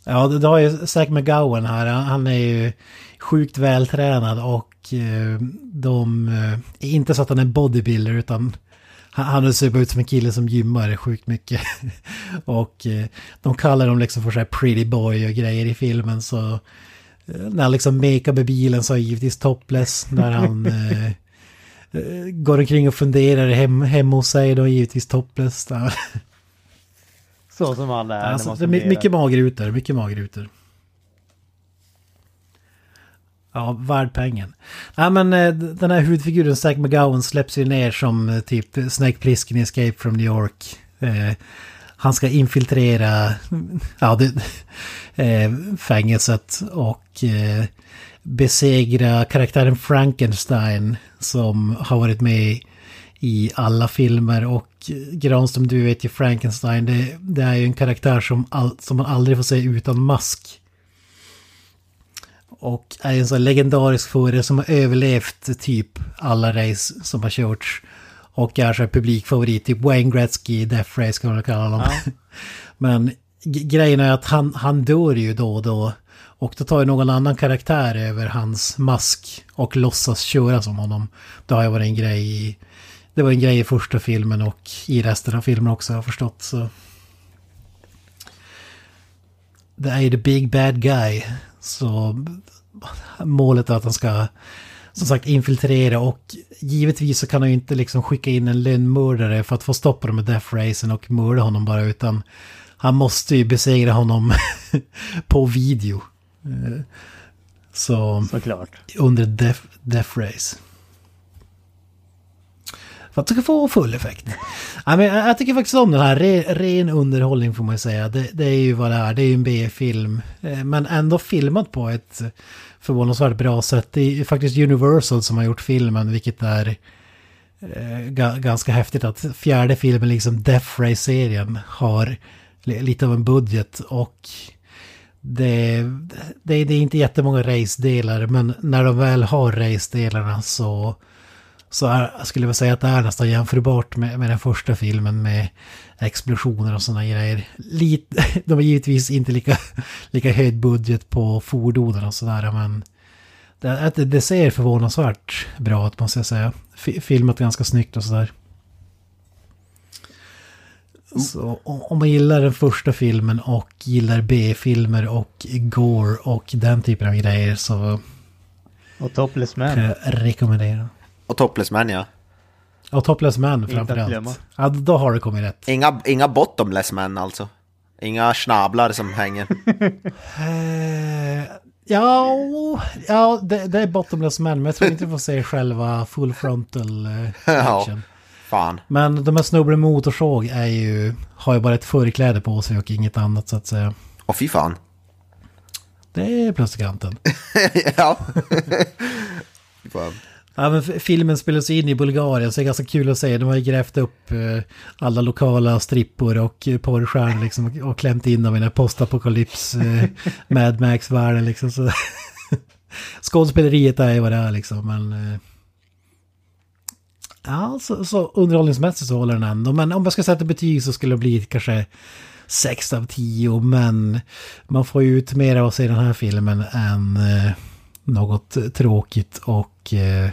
Ja, du du har ju Zac McGowan här. Han- är ju sjukt vältränad och eh, de... är inte så att han är bodybuilder utan han, han ser bara ut som en kille som gymmar sjukt mycket. och eh, de kallar dem liksom för så här pretty boy och grejer i filmen så... eh, När han liksom med bilen så är han givetvis topless. När han eh, går omkring och funderar hem, hemma hos sig då han givetvis topless. Så som alla är Alltså, det är mycket magrutor, mycket magrutor. Ja, värd pengen. Nej men eh, den här huvudfiguren Zack McGowan släpps ju ner som eh, typ Snake Plissken i Escape from New York. Eh, han ska infiltrera ja, det, eh, fängelset och eh, besegra karaktären Frankenstein som har varit med i alla filmer och eh, Granström, du vet ju Frankenstein, det, det är ju en karaktär som, all, som man aldrig får se utan mask. Och är en sån legendarisk förare som har överlevt typ alla race som har körts. Och är så publikfavorit, typ Wayne Gretzky, Death Race kan man kalla honom. Men g- grejen är att han, han dör ju då och då. Och då tar ju någon annan karaktär över hans mask och låtsas köra som honom. Det har ju varit en grej i... Det var en grej i första filmen och i resten av filmen också har jag förstått så. Det är ju the big bad guy. Så målet är att han ska som sagt infiltrera och givetvis så kan han ju inte liksom skicka in en lönnmördare för att få stopp på de här death racen och mörda honom bara utan han måste ju besegra honom på video. Eh, Så Såklart. under death, death race. För att du ska få full effekt. Nej, men jag, tycker faktiskt om den här. Re, ren underhållning får man ju säga. Det, det är ju vad det är. Det är ju en B-film. Eh, men ändå filmat på ett förvånansvärt bra sätt. Det är ju faktiskt Universal som har gjort filmen, vilket är eh, ganska häftigt att fjärde filmen, liksom Death Race-serien, har lite av en budget och det, det, det är inte jättemånga race-delar, men när de väl har race-delarna så, så är, skulle jag säga att det är nästan jämförbart med, med den första filmen med explosioner och sådana grejer. Lite, de har givetvis inte lika, lika hög budget på fordonen och sådär, men det, det, det ser förvånansvärt bra ut måste jag säga. Fi- Filmat ganska snyggt och sådär. Så om man gillar den första filmen och gillar B-filmer och gore och den typen av grejer så Och Topless Man. jag rekommendera. Och Topless Man ja. Och Topless Man framförallt. Ja, då har det kommit rätt. Inga, inga bottomless men alltså. Inga snablar som hänger. Eh, ja, ja det, det är Bottomless Man, men jag tror inte vi får se själva full frontal eh, Ja. action. Fan. Men de här snubbarna med motorsåg är ju, har ju bara ett förkläde på sig och inget annat så att säga. Och fy fan. Det är plus i kanten. ja. Ja, men filmen spelas in i Bulgarien så det är ganska kul att se. De har ju grävt upp eh, alla lokala strippor och eh, porrstjärnor liksom och, klämt in dem i den här postapokalyps eh, Mad Max-världen liksom. Så Skådespeleriet är ju vad det är liksom, men... Ja, så, så underhållningsmässigt så håller den ändå. Men om jag ska sätta betyg så skulle det bli kanske 6 av 10. Men man får ju ut mer av att se den här filmen än något tråkigt och eh,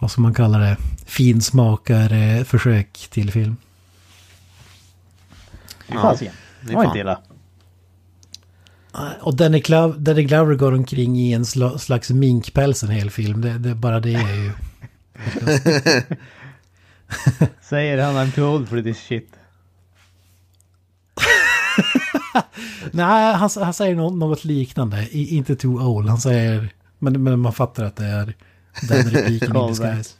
vad ska man kalla det? Finsmakar eh, försök till film. Fasiken. det var inte illa. Och Danny Glover, Danny Glover går omkring i en sla, slags minkpäls en hel film. Det, det, bara det är ju... Säger han I'm too old for this shit. Nej, han, han säger nå- något liknande. I, inte too old. Han säger... Men, men man fattar att det är den repliken in disguise.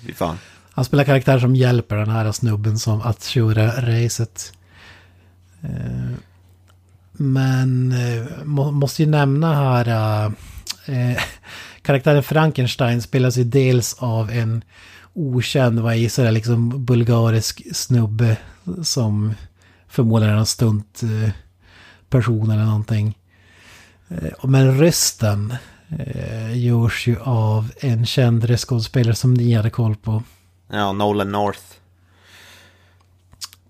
Fy fan. Han spelar karaktär som hjälper den här snubben som att köra racet. Eh, Men eh, må, måste ju nämna här... eh, karaktären Frankenstein spelas ju dels av en okänd, vad jag gissar är liksom bulgarisk snubbe som förmodligen är en stunt person eller någonting. Men rösten eh, görs ju av en känd röstskådespelare som ni hade koll på. Ja, Nolan North.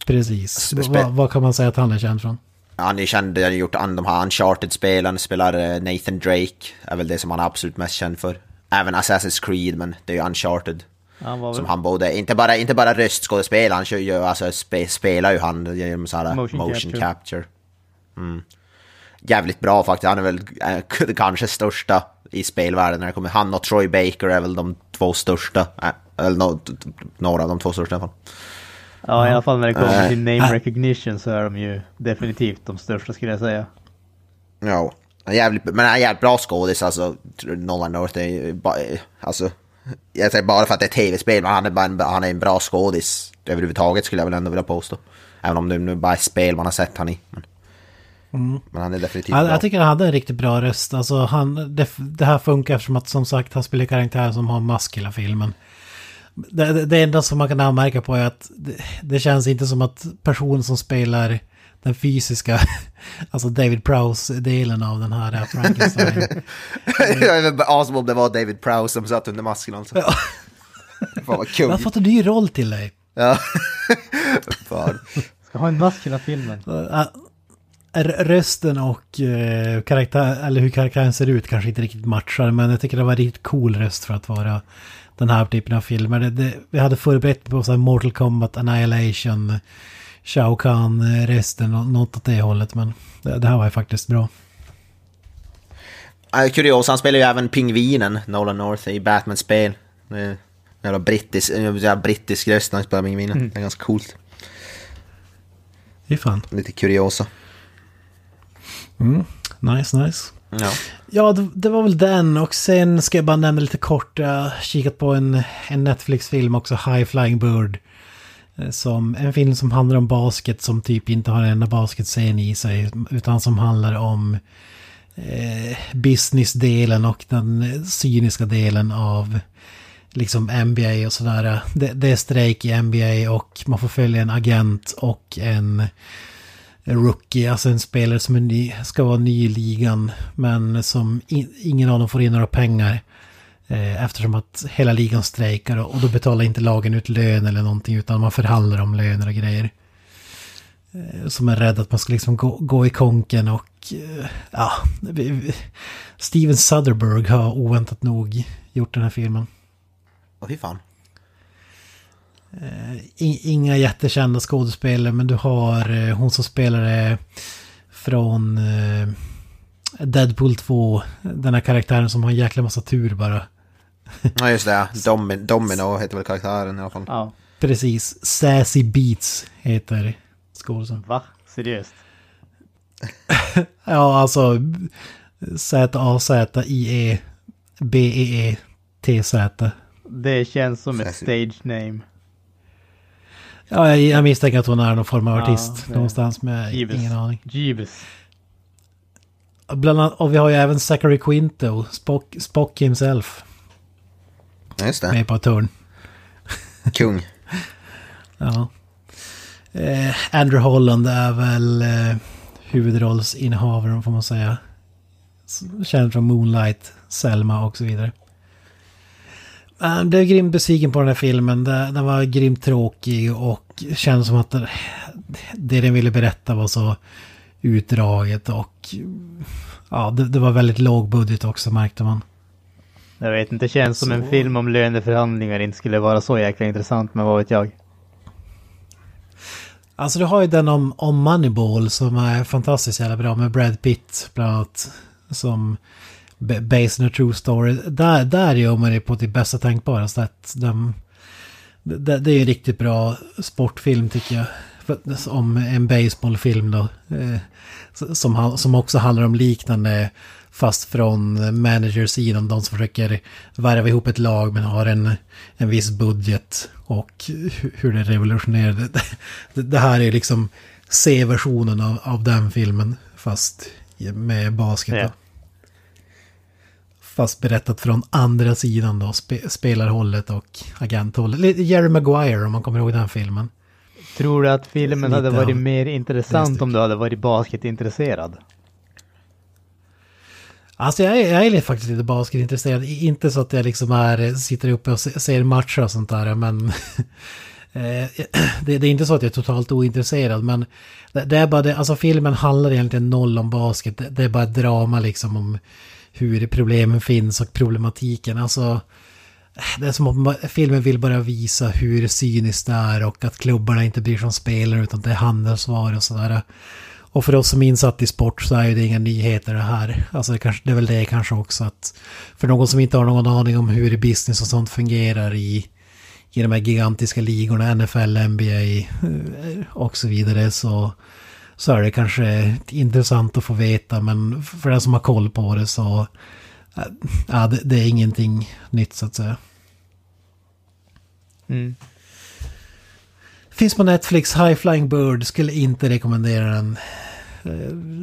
Precis. Vad, kan man säga att han är känd från? Han är känd, han har gjort an- de här Uncharted-spelen, spelar eh, Nathan Drake, är väl det som han är absolut mest känd för. Även Assassin's Creed, men det är ju Uncharted. Han var Som väl... han både, inte bara, inte bara röstskådespel, han kör ju, alltså spe, spelar ju han genom så här Motion motion, capture. capture. Mm. Jävligt bra faktiskt, han är väl eh, kanske största i spelvärlden när det kommer. Han och Troy Baker är väl de två största, eh, eller no, några av de två största i alla fall. Ja, i alla fall när det kommer Nej. till name recognition så är de ju definitivt de största skulle jag säga. Ja, jävligt, men han är jävligt bra skådis alltså. Nolan North är alltså. Jag säger bara för att det är tv-spel, men han är, bara en, han är en bra skådis överhuvudtaget skulle jag väl ändå vilja påstå. Även om det nu bara är spel man har sett han i. Men, men han är definitivt Jag, bra. jag tycker han hade en riktigt bra röst. Alltså han, det, det här funkar eftersom att som sagt han spelar karaktär som har mask hela filmen. Det, det, det enda som man kan anmärka på är att det, det känns inte som att personen som spelar den fysiska, alltså David Prowse-delen av den här Frankenstein. Jag vet bara awesome om det var David Prowse som satt under masken alltså. Ja. Fan vad Jag kung. har fått en ny roll till dig. Ja. Fan. Ska ha en mask hela filmen. Rösten och eh, karaktär, eller hur karaktären ser ut kanske inte riktigt matchar. Men jag tycker det var en riktigt cool röst för att vara den här typen av filmer. Det, det, vi hade förberett på så här Mortal Kombat, Annihilation, Shao Kahn-rösten och något åt det hållet. Men det, det här var ju faktiskt bra. Ja, Kurios, han spelar ju även Pingvinen, Nolan North, i Batman-spel. Det är Jävla brittisk, jävla brittisk röst när han spelar Pingvinen. Det är ganska coolt. Fy fan. Lite kuriosa. Nice, nice. Ja. Ja, det, det var väl den och sen ska jag bara nämna lite kort. Jag har kikat på en, en Netflix-film också, High Flying Bird. Eh, Som, en film som handlar om basket som typ inte har en enda basketscen i sig. Utan som handlar om eh, businessdelen och den cyniska delen av liksom NBA och sådär. Det, det är strejk i NBA och man får följa en agent och en rookie, alltså en spelare som är ny, ska vara ny i ligan men som in, ingen av dem får in några pengar. Eh, eftersom att hela ligan strejkar och, och då betalar inte lagen ut lön eller någonting utan man förhandlar om löner och grejer. Eh, som är rädd att man ska liksom gå, gå i konken och eh, ja, vi- vi- Steven Soderbergh har oväntat nog gjort den här filmen. Åh, fy fan. I- Inga jättekända skådespelare men du har eh, hon som spelade från eh, Deadpool 2. Den här karaktären som har en jäkla massa tur bara. Ja, just det. ja. Domi- Domino heter väl karaktären i alla fall. Ja, Precis. Sassy Beats heter skådespelaren. va? Seriöst? Ja, alltså Z-A-Z-I-E B-E-E-T-Z. Det känns som ett stage name. Ja, jag, jag misstänker att hon är någon form av Ja, artist det- någonstans med Gives. ingen aning. Jeeves. Bland annat, och vi har ju även Zachary Quinto, Spock, Spock himself, Ja, just det. med på ett hörn. Kung. Ja. Eh, Andrew Holland är väl eh, huvudrollsinnehavaren får man säga. Känd från Moonlight, Selma och så vidare. Eh, Jag blev grymt besviken på den här filmen. Den var grymt tråkig och kändes som att det, den ville berätta var så utdraget och ja, det, det var väldigt låg budget också märkte man. Jag vet inte, det känns som en film om löneförhandlingar inte skulle vara så jäkla intressant, men vad vet jag? Alltså du har ju den om, om Moneyball som är fantastiskt jävla bra med Brad Pitt bland annat. Som based on a true story. Där, där gör man det på det bästa tänkbara sätt. De, det, det är en riktigt bra sportfilm tycker jag. För, om en baseballfilm då. Eh, som, som också handlar om liknande fast från managersidan. De som försöker värva ihop ett lag men har en, en viss budget. Och hur det revolutionerar. Det, det, det här är liksom C-versionen av, av den filmen. Fast med basket. Ja. Fast berättat från andra sidan då. Spe, spelarhållet och agenthållet. Lite Jerry Maguire om man kommer ihåg den filmen. Tror du att filmen hade varit mer intressant om du hade varit basketintresserad? Alltså jag är, jag är faktiskt lite basketintresserad. Inte så att jag liksom är, sitter uppe och se- ser matcher och sånt där. Men eh, det, det är inte så att jag är totalt ointresserad. Men det, det är bara det, alltså filmen handlar egentligen noll om basket. Det, det är bara drama liksom om hur problemen finns och problematiken. Alltså det är som att filmen vill bara visa hur cyniskt det är och att klubbarna inte bryr sig om spelare utan det är handelsvaror och sådär. Och för oss som är insatt i sport så är det inga nyheter det här. Alltså det, kanske, det är väl det kanske också att för någon som inte har någon aning om hur business och sånt fungerar i, i de här gigantiska ligorna, NFL, NBA eh, och så vidare så, så är det kanske intressant att få veta men för den som har koll på det så ja, det, det är ingenting nytt så att säga. Mm. Finns på Netflix, High Flying Bird, skulle inte rekommendera den. Eh,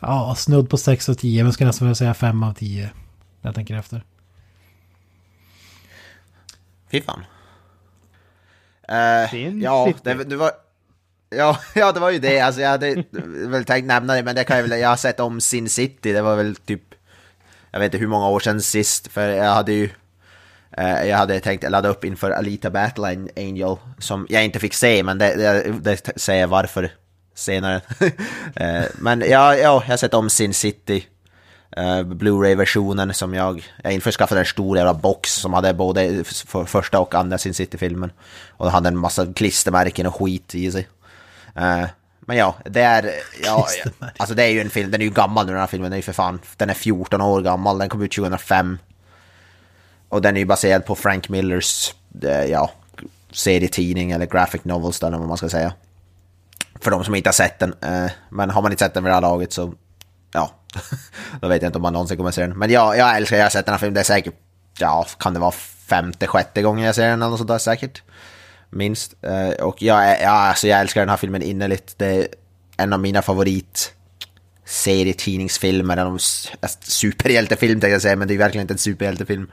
Ja, snudd på 6 av 10, men skulle nästan vilja säga 5 av 10. när Jag tänker efter. Fy fan. Sin ja, det, det var... Ja, ja, det var ju det. Alltså, jag hade väl tänkt nämna det, men det kan jag väl... Jag har sett om Sin City, det var väl typ... Jag vet inte hur många år sedan sist, för jag hade ju... eh, jag hade tänkt ladda upp inför Alita Battle Angel, som jag inte fick se, men det, det, det säger jag varför senare. Eh, men ja, ja, jag har sett om Sin City. eh, Blu-ray-versionen som jag... Jag införskaffade en stor jävla box som hade både för första och andra Sin City-filmen. Och det hade en massa klistermärken och skit i sig. Eh, men ja, det är... Ja, alltså det är ju en film, den är ju gammal nu den här filmen, den är ju för fan... Den är 14 år gammal, den kom ut 2005. Och den är ju baserad på Frank Millers, eh, ja, serietidning eller graphic novels eller vad man ska säga. För de som inte har sett den. Eh, men har man inte sett den vid det här laget så, ja, Då vet jag inte om man någonsin kommer se den. Men ja, jag älskar, jag har sett den här filmen, det är säkert, ja, kan det vara femte, sjätte gången jag ser den eller något sånt där säkert. Minst. Eh, och jag, ja, alltså jag älskar den här filmen innerligt. Det är en av mina favorit serietidningsfilmer, en superhjältefilm tänkte jag säga, men det är verkligen inte en superhjältefilm.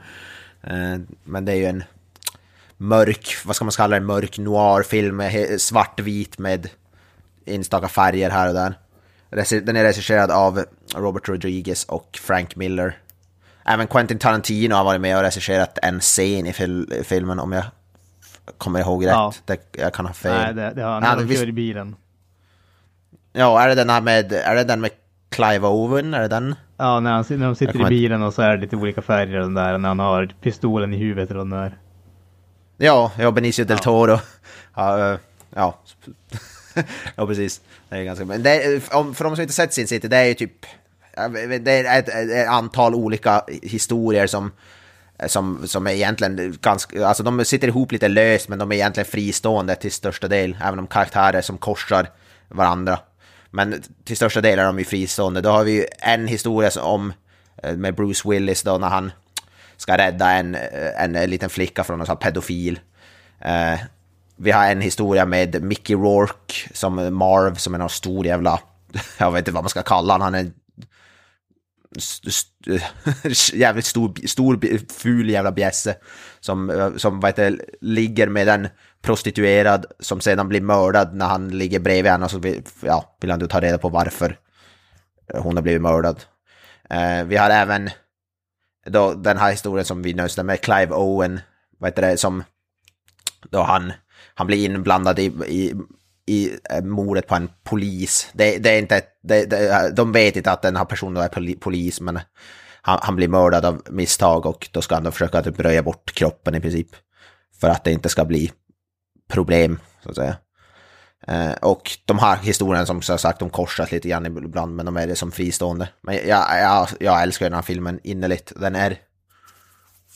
Eh, men det är ju en mörk, vad ska man kalla det, mörk noirfilm. Eh, svartvit med enstaka färger här och där. Den är regisserad av Robert Rodriguez och Frank Miller. Även Quentin Tarantino har varit med och regisserat en scen i filmen om jag kommer ihåg rätt. Ja. Det, jag kan ha fel. Nej, det, det har han. Visst- kör i bilen. Ja, är det den här med, är det den med Clive Owen? Är det den? Ja, när, han, när de sitter i bilen och så är det lite olika färger den där. När han har pistolen i huvudet och den där. Ja, ja Benicio del Toro. Ja, eh, ja. ja precis. Det är ganska men det är, om, För de som inte sett Sin City, det är ju typ... Det är ett, ett antal olika historier som, Eh, som, som är egentligen ganska... Alltså de sitter ihop lite löst, men de är egentligen fristående till största del. Även om karaktärer som korsar varandra. Men till största del är de ju fristående. Då har vi ju en historia om eh, med Bruce Willis då när han ska rädda en, eh, en liten flicka från en sån här pedofil. Eh, vi har en historia med Mickey Rourke som Marv, som är någon stor jävla, jag vet inte vad man ska kalla honom, han är jävligt stor, stor, ful jävla bjässe som, som vad heter, ligger med en prostituerad som sedan blir mördad när han ligger bredvid henne och så vill, ja, vill han då ta reda på varför hon har blivit mördad. Eh, vi har även då, den här historien som vi nöjde med Clive Owen, vad heter det, som då han, han blir inblandad i, i, i eh, mordet på en polis. Det, det är inte, det, det, de vet inte att den här personen är polis, men han, han blir mördad av misstag och då ska han då försöka typ röja bort kroppen i princip. För att det inte ska bli problem, så att säga. Eh, och de här historierna som jag sagt, de korsas lite grann ibland, men de är det som fristående. Men jag, jag, jag älskar den här filmen innerligt. Den är,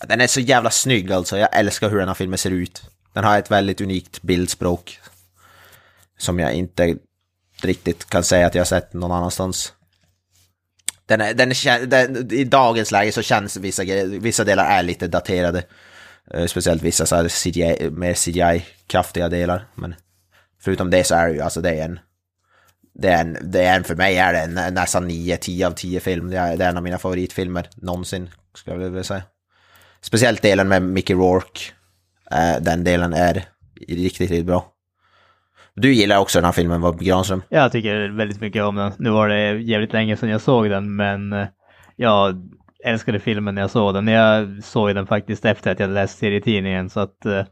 den är så jävla snygg alltså. Jag älskar hur den här filmen ser ut. Den har ett väldigt unikt bildspråk. Som jag inte riktigt kan säga att jag har sett någon annanstans. Den är, den är, den, I dagens läge så känns vissa, vissa delar är lite daterade. Eh, speciellt vissa så här CGI, mer CGI-kraftiga delar. Men förutom det så är det ju alltså det är en... Det är en, det är en för mig är det en, nästan 9-10 av 10 film. Det är, det är en av mina favoritfilmer någonsin, skulle jag vilja säga. Speciellt delen med Mickey Rourke. Eh, den delen är riktigt, riktigt bra. Du gillar också den här filmen, vad Granström? Jag tycker väldigt mycket om den. Nu var det jävligt länge sedan jag såg den, men eh, jag älskade filmen när jag såg den. Jag såg den faktiskt efter att jag läst serietidningen, så att eh,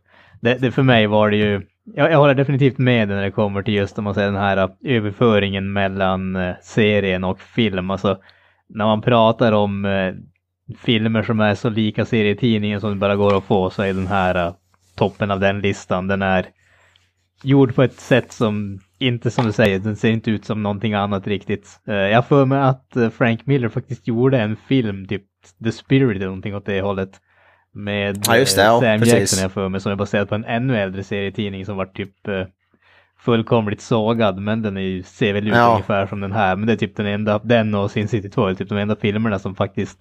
det, det för mig var det ju... Jag, jag håller definitivt med när det kommer till just om man säger den här eh, överföringen mellan serien och film. Alltså, när man pratar om filmer som är så lika serietidningen som det bara går att få så är den här toppen av den listan. Den är gjord på ett sätt som inte som du säger, den ser inte ut som någonting annat riktigt. Eh, Jag för mig att eh, Frank Miller faktiskt gjorde en film, typ The Spirit eller någonting åt det hållet. Med Ja, just det, eh, ja, Sam precis. Jackson jag för mig, som är baserad på en ännu äldre serietidning som var typ fullkomligt sågad, men den är ju, ser väl ut Ja. ungefär som den här. Men det är typ den enda, den och Sin City 2 är typ de enda filmerna som faktiskt,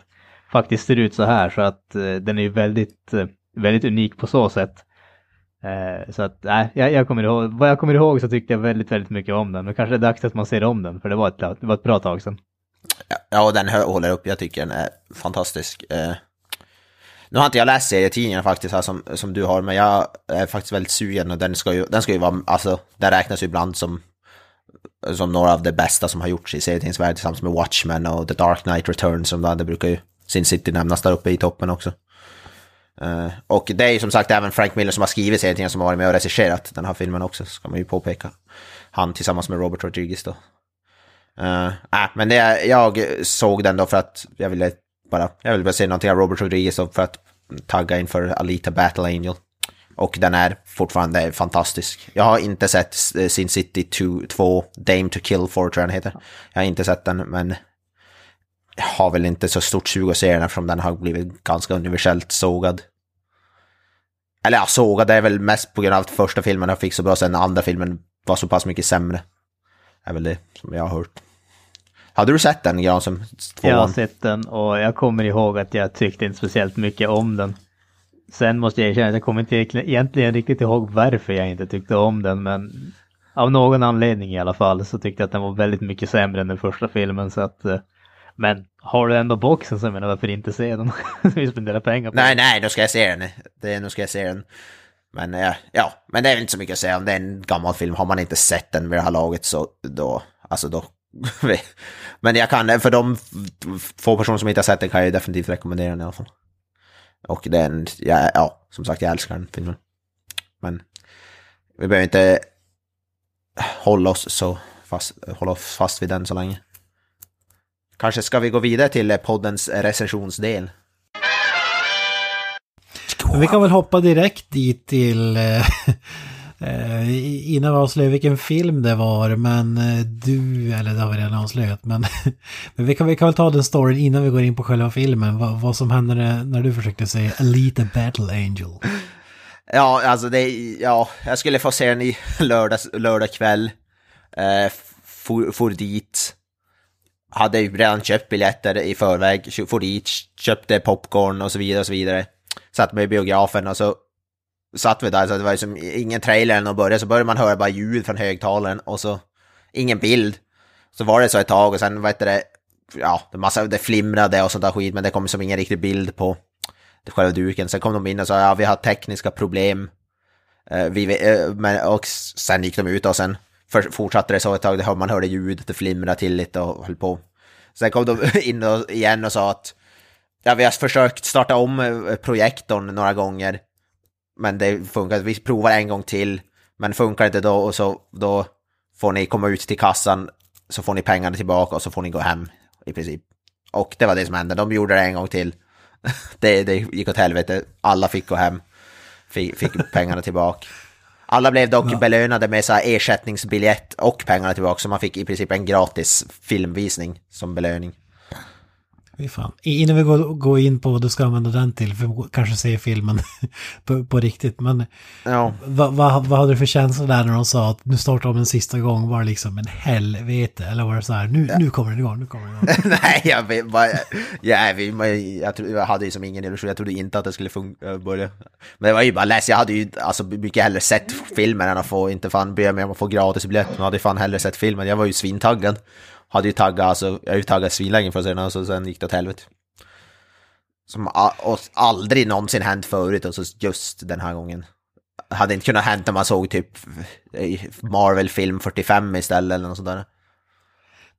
faktiskt ser ut så här. Så att den är ju väldigt, väldigt unik på så sätt. Eh, så att, nej, jag, jag kommer ihåg, vad jag kommer ihåg så tyckte jag väldigt, väldigt mycket om den. Och kanske det är dags att man ser om den, för det var ett, det var ett bra tag sedan. Ja, den håller upp. Jag tycker den är fantastisk. Eh, nu har inte jag läst serietidningarna faktiskt, här som, som du har, men jag är faktiskt väldigt sugen och den ska ju, den ska ju vara, alltså, den räknas ju ibland som, som några av de bästa som har gjorts i serietidningsvärlden tillsammans med Watchmen och The Dark Knight Returns, som då, det brukar ju Sin City nämnas där uppe i toppen också. Eh, och det är ju som sagt även Frank Miller som har skrivit serien som har varit med och regisserat den här filmen också, ska man ju påpeka. Han tillsammans med Robert Rodriguez då. Uh, äh, men det, jag såg den då för att jag ville bara, jag ville bara se någonting av Robert Rodriguez då för att tagga inför Alita Battle Angel. Och den är fortfarande fantastisk. Jag har inte sett Sin City 2, 2 Dame to Kill for tror jag den heter. Jag har inte sett den, men har väl inte så stort sug att se den eftersom den har blivit ganska universellt sågad. Eller ja, sågad är väl mest på grund av att första filmen jag fick så bra, sen andra filmen var så pass mycket sämre. är väl det som jag har hört. Hade du sett den, Granström? Jag har sett den och jag kommer ihåg att jag tyckte inte speciellt mycket om den. Sen måste jag erkänna att jag kommer inte egentligen- riktigt ihåg varför jag inte tyckte om den, men av någon anledning i alla fall så tyckte jag att den var väldigt mycket sämre än den första filmen. Så att, eh, men har du ändå boxen så jag menar varför inte se den? Vi spenderar pengar på Nej, den. nej, nu ska jag se den. Det, nu ska jag se den. Men eh, ja, men det är inte så mycket att säga om det är en gammal film. Har man inte sett den vid det här laget så då, alltså då. men jag kan, för de få personer som inte har sett den kan jag definitivt rekommendera den i alla fall. Och den, ja, ja som sagt jag älskar den filmen. Men vi behöver inte hålla oss så fast, hålla oss fast vid den så länge. Kanske ska vi gå vidare till eh, poddens recensionsdel. Men vi kan väl hoppa direkt dit till... eh, eh, innan vi avslöjar vilken film det var, men du, eller det har vi redan avslöjat, men, men vi, kan, vi kan väl ta den storyn innan vi går in på själva filmen. Vad, vad som hände när, när du försökte säga Elite Battle Angel. Ja, alltså det, ja, jag skulle få se den i lördags, lördag kväll. Eh, for, for dit. Hade ju redan köpt biljetter i förväg, for dit, köpte popcorn och så vidare och så vidare. Satt mig i biografen och så satt vi där, så det var ju som ingen trailer än att börja, så började man höra bara ljud från högtalaren och så ingen bild. Så var det så ett tag och sen, vad heter det, ja, det, massa, det flimrade och sånt där skit, men det kom som ingen riktig bild på själva duken. Sen kom de in och sa ja, vi har tekniska problem. Uh, vi, uh, men, och sen gick de ut och sen för, fortsatte det så ett tag, det hör- man hörde ljudet, det flimrade till lite och höll på. Sen kom de in och, igen och sa att ja, vi har försökt starta om eh, projektorn några gånger. Men det funkar vi provar en gång till. Men funkar inte då och så då får ni komma ut till kassan så får ni pengarna tillbaka och så får ni gå hem i princip. Och det var det som hände, de gjorde det en gång till. Det, det gick åt helvete, alla fick gå hem. Fick, fick pengarna tillbaka. Alla blev dock belönade med så här ersättningsbiljett och pengarna tillbaka, så man fick i princip en gratis filmvisning som belöning. Fan. Innan vi går, går in på vad du ska använda den till, för kanske ser filmen på, på riktigt, men Ja. vad, vad, vad hade du för känsla där när de sa att nu startar de en sista gång? Var det liksom en helvete? Eller var det så här, nu, nu kommer den igång, nu kommer den igång? Nej, jag vet bara... Ja, men jag, tro, jag hade ju som ingen illusion, jag trodde inte att det skulle funka, börja. Men det var ju bara läs, jag hade ju alltså mycket hellre sett filmen än att få, inte fan be mig om att få gratis biljett, men jag hade fan hellre sett filmen. Jag var ju svintaggad. Hade ju taggat, alltså, jag har ju taggat svinlänge för att se den, och så sen gick det åt helvete. Som och aldrig någonsin hänt förut, och så just den här gången. Hade inte kunnat hänt när man såg typ eh, Marvel-film 45 istället eller något sånt där.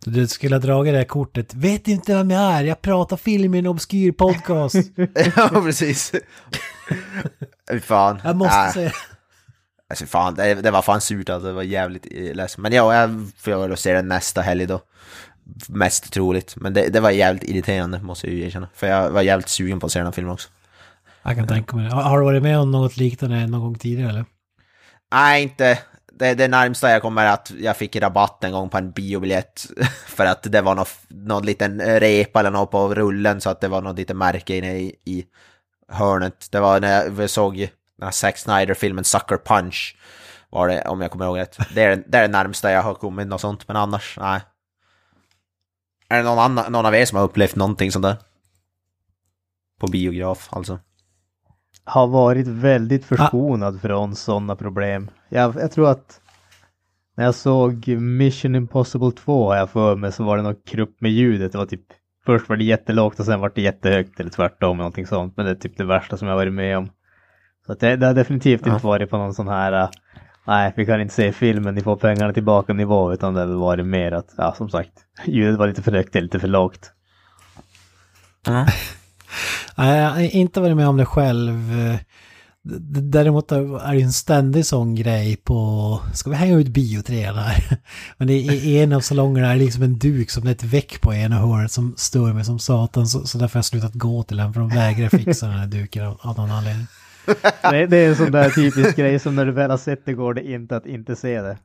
Du skulle ha dragit det här kortet. Vet inte vem jag är, jag pratar film i en obskyr podcast. ja, precis. Fan. Jag måste Äh, säga. Alltså fan, det, det var fan surt alltså, det var jävligt eh, ledsen. Men ja, jag får väl se den nästa helg då. Mest troligt. Men det, det var jävligt irriterande, måste jag ju erkänna. För jag var jävligt sugen på att se den här filmen också. Jag kan tänka mig det. Har du varit med om något liknande någon gång tidigare eller? Nej, inte. Det, det närmsta jag kommer är att jag fick rabatt en gång på en biobiljett. För att det var någon, någon liten repa eller något på rullen så att det var något litet märke inne i, i hörnet. Det var när jag såg här Zack Snyder-filmen Sucker Punch. Var det, om jag kommer ihåg rätt. Det är, det är det närmsta jag har kommit något sånt, men annars, nej. Är det någon, annan, någon av er som har upplevt någonting sånt där? På biograf, alltså. har varit väldigt förskonad från sådana problem. Jag, jag tror att när jag såg Mission Impossible 2 har jag för mig så var det något krupp med ljudet. Det var typ först var det jättelågt och sen var det jättehögt eller tvärtom eller någonting sånt. Men det är typ det värsta som jag varit med om. Så det, det har definitivt inte varit på någon sån här äh, Nej, vi kan inte se filmen, ni får pengarna tillbaka nivå, utan det har varit mer att, ja som sagt, ljudet var lite för högt eller lite för lågt. Nej, jag har inte varit med om det själv. Däremot är det en ständig sån grej på, ska vi hänga ut bioträn här? Men det är i en av salongerna är det liksom en duk som det är ett väck på ena hörnet som stör mig som satan. Så, så därför har jag slutat gå till den för de vägrar fixa den här duken av, av någon anledning. Det, det är en sån där typisk grej som när du väl har sett det går det inte att inte se det.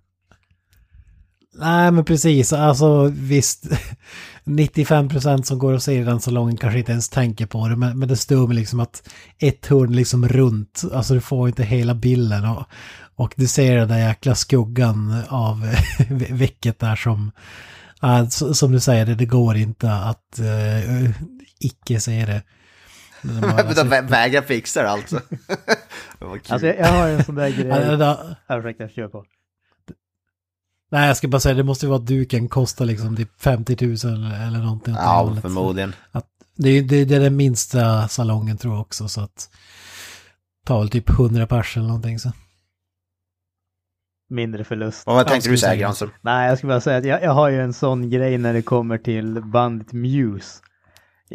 Nej men precis, alltså visst 95% som går och ser i den salongen kanske inte ens tänker på det men, men det stör mig liksom att ett hörn liksom runt, alltså du får inte hela bilden och, och du ser den där jäkla skuggan av väcket där som äh, som du säger, det, det går inte att uh, icke se det. Men det bara- Men de vä- vägrar fixa det alltså. Alltså jag, jag har en sån där grej. Ja, ursäkta, kör på. Nej, jag ska bara säga, det måste ju vara att duken kostar liksom typ 50 000 eller någonting. ja, förmodligen. Att, det, är, det, det är den minsta salongen tror jag också, så att tar väl typ 100 pers eller någonting så. Mindre förlust. Och vad tänkte du säga. Granström? Nej, jag skulle bara säga att jag, jag har ju en sån grej när det kommer till bandet Muse.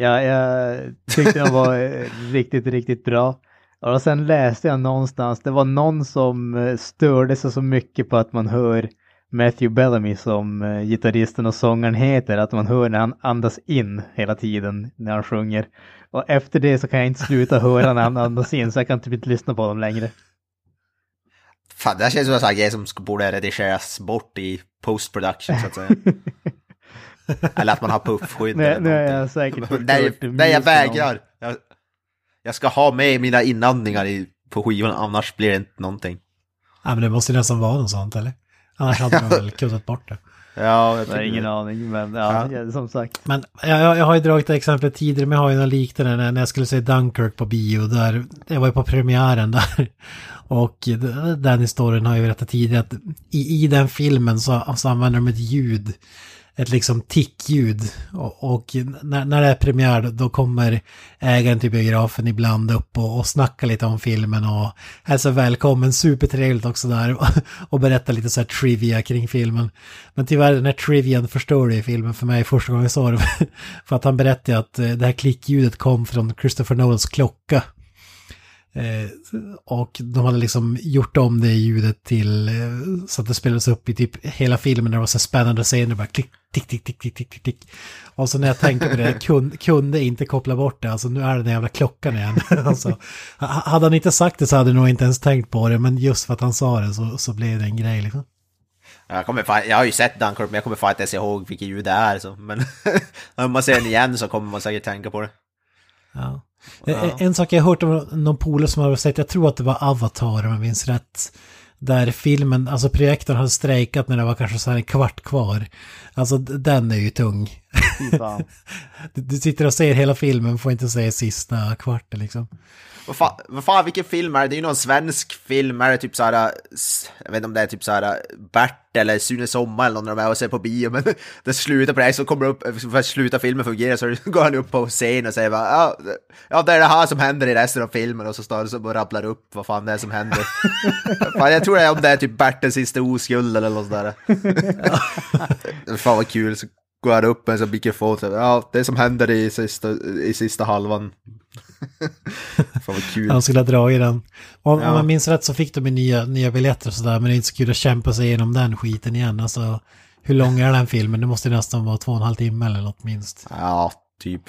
Jag, jag tyckte de var eh, riktigt, riktigt bra. Och sen läste jag någonstans, det var någon som eh, störde sig så mycket på att man hör Matthew Bellamy som eh, gitarristen och sångaren heter, att man hör när han andas in hela tiden när han sjunger. Och efter det så kan jag inte sluta höra när han andas in, så jag kan typ inte lyssna på dem längre. Fan, det här känns som en sån grej som borde redigeras bort i post-production så att säga. eller att man har puffskydd eller är någonting. jag säkert Nej, nej, jag vägrar. Jag, jag ska ha med mina inandningar i, på skivan, annars blir det inte någonting. Ja, men det måste ju nästan vara något sånt, eller? Annars hade de väl kuttat bort det. Ja, jag Jag har ingen det. aning, men ja, Ja. ja. som sagt. Men jag, jag, har ju dragit det exemplet tidigare, men jag har ju något liknande när, när jag skulle se Dunkirk på bio. Där, jag var ju på premiären där. Och den historien har jag ju berättat tidigare att i, i den filmen så, så använder de ett ljud, ett liksom tickljud. Och, och när, när det är premiär då- kommer ägaren till biografen ibland upp och, och snackar lite om filmen och hälsar välkommen, supertrevligt också där. Och, och berättar lite så här trivia kring filmen. Men tyvärr den här trivian förstörde i filmen för mig första gången jag såg det. För att han berättade att eh, det här klickljudet kom från Christopher Nolans klocka. Eh, och de hade liksom gjort om det ljudet till eh, så att det spelades upp i typ hela filmen när det var så spännande scener. Bara klick, tick, tick, tick, tick, tick, tick. Och så när jag tänkte på det, kun, kunde inte koppla bort det. Alltså nu är det den jävla klockan igen. alltså, ha- hade han inte sagt det så hade jag nog inte ens tänkt på det. Men just för att han sa det så, så blev det en grej liksom. Jag, kommer fan, jag har ju sett Dunkirk men jag kommer fan inte ens ihåg vilket ljud det är. Så. Men om man ser den igen så kommer man säkert tänka på det. Ja. En- En sak jag har hört om någon polare som har sett, jag tror att det var Avatar om jag minns rätt. Där filmen, alltså projektorn hade strejkat när det var kanske så här en kvart kvar. Alltså den är ju tung. Du, du sitter och ser hela filmen, får inte se sista kvarten liksom. Vad fan, vad fan, vilken film är det? Det är ju någon svensk film, är det typ såhär, s- jag vet inte om det är typ såhär Bert eller Sune Sommar eller någon av de här och ser på bio, men det slutar på det så kommer det upp, för att sluta filmen fungera så går han upp på scen och säger bara, ja, ja det är det här som händer i resten av filmen och så står det så och rabblar upp vad fan det är som händer. fan, jag tror det är om det är typ Bert den sista oskuld eller något sådär. fan vad kul, så går han upp med en sån mikrofon ja det som händer i sista, i sista halvan. Fan vad kul. Han skulle ha dragit den. Om, Ja. om jag minns rätt så fick de nya, nya biljetter och sådär, men det är inte så kul att kämpa sig igenom den skiten igen. Alltså, hur lång är den filmen? Det måste ju nästan vara två och en halv timme eller något minst. Ja, typ.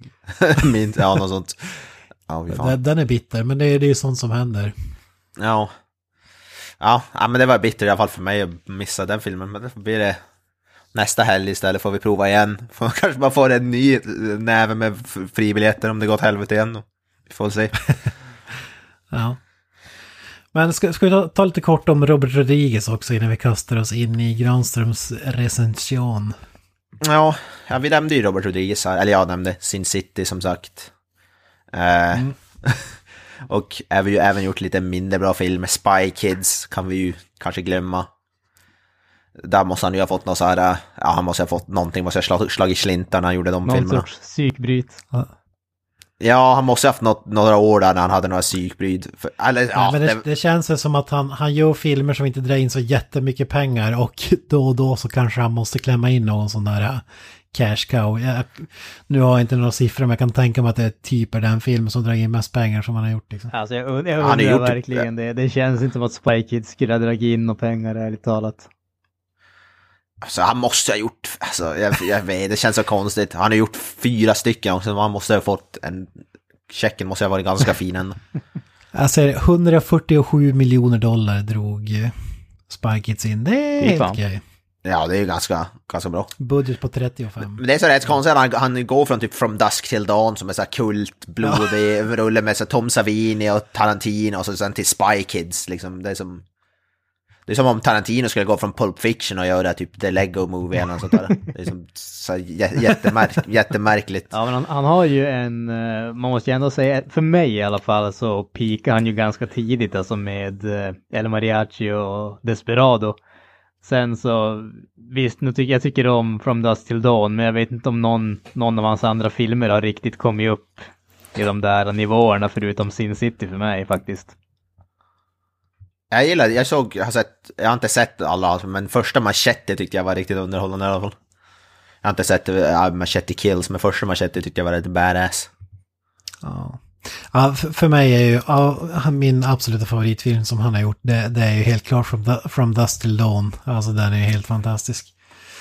Minst, ja något sånt. Ja. Den, den är bitter, men det, är- det är ju sånt som händer. Ja. ja. Ja, men det var bitter i alla fall för mig att missa den filmen. Men det får bli det nästa helg istället får vi prova igen. Får, kanske man får en ny näve med fribiljetter om det går åt helvete igen. då. Vi får se. Ja. Men ska, ska vi ta, lite kort om Robert Rodriguez också innan vi kastar oss in i Granströms recension. Ja, ja, vi nämnde ju Robert Rodriguez här, eller jag nämnde Sin City som sagt. Eh, och är vi ju även gjort lite mindre bra filmer, Spy Kids kan vi ju kanske glömma. Där måste han ju ha fått något så här, eh, ja han måste ha fått någonting, måste ha slag, slagit slintar när han gjorde de Någon filmerna. sorts psykbryt. Ja, han måste ha haft något, några år där när han hade några psykbryt. För, eller ja, Ja, men det, det, det känns som att han, han gör filmer som inte drar in så jättemycket pengar och då och då så kanske han måste klämma in någon sån där äh, cash cow. Jag, nu har jag inte några siffror men jag kan tänka mig att det är typ är den film som drar in mest pengar som han har gjort. Liksom. Alltså jag, und- jag Han har undrar gjort- verkligen det. Det känns inte som att Spy Kids skulle ha dragit in några pengar ärligt talat. Alltså, han måste ha gjort, alltså, jag, jag vet, det känns så konstigt. Han har gjort fyra stycken också, så han måste ha fått en, checken måste ha varit ganska fin ändå. Säger 147 miljoner dollar drog Spy Kids in. Det är helt okej. Ja, det är ju ganska, ganska bra. Budget på 35. Men det är så rätt konstigt att han, han går från typ From Dusk Till Dawn som är så här kult, blodig, rulle med så Tom Savini och Tarantino och så sen till Spy Kids liksom. Det är som... Det är som om Tarantino skulle gå från Pulp Fiction och göra typ The Lego Movie eller något sånt där. Det är som så jättemärk, jättemärkligt. Ja, men han, han har ju en, eh, man måste ju ändå säga, för mig i alla fall så pikar han ju ganska tidigt alltså med eh, El Mariachi och Desperado. Sen så, visst, nu tycker jag tycker om From Dust Till Dawn, men jag vet inte om någon, någon av hans andra filmer har riktigt kommit upp i de där nivåerna förutom Sin City för mig faktiskt. Jag gillar, jag såg, jag har sett, jag har inte sett alla alltså, men första Machete tyckte jag var riktigt underhållande i alla fall. Jag har inte sett uh, Machete Kills, men första Machete tyckte jag var rätt badass. Ja. Ja, för, för mig är ju ja, min absoluta favoritfilm som han har gjort, det, det är ju helt klart From, Du- From Dust Till Dawn. Alltså den är ju helt fantastisk.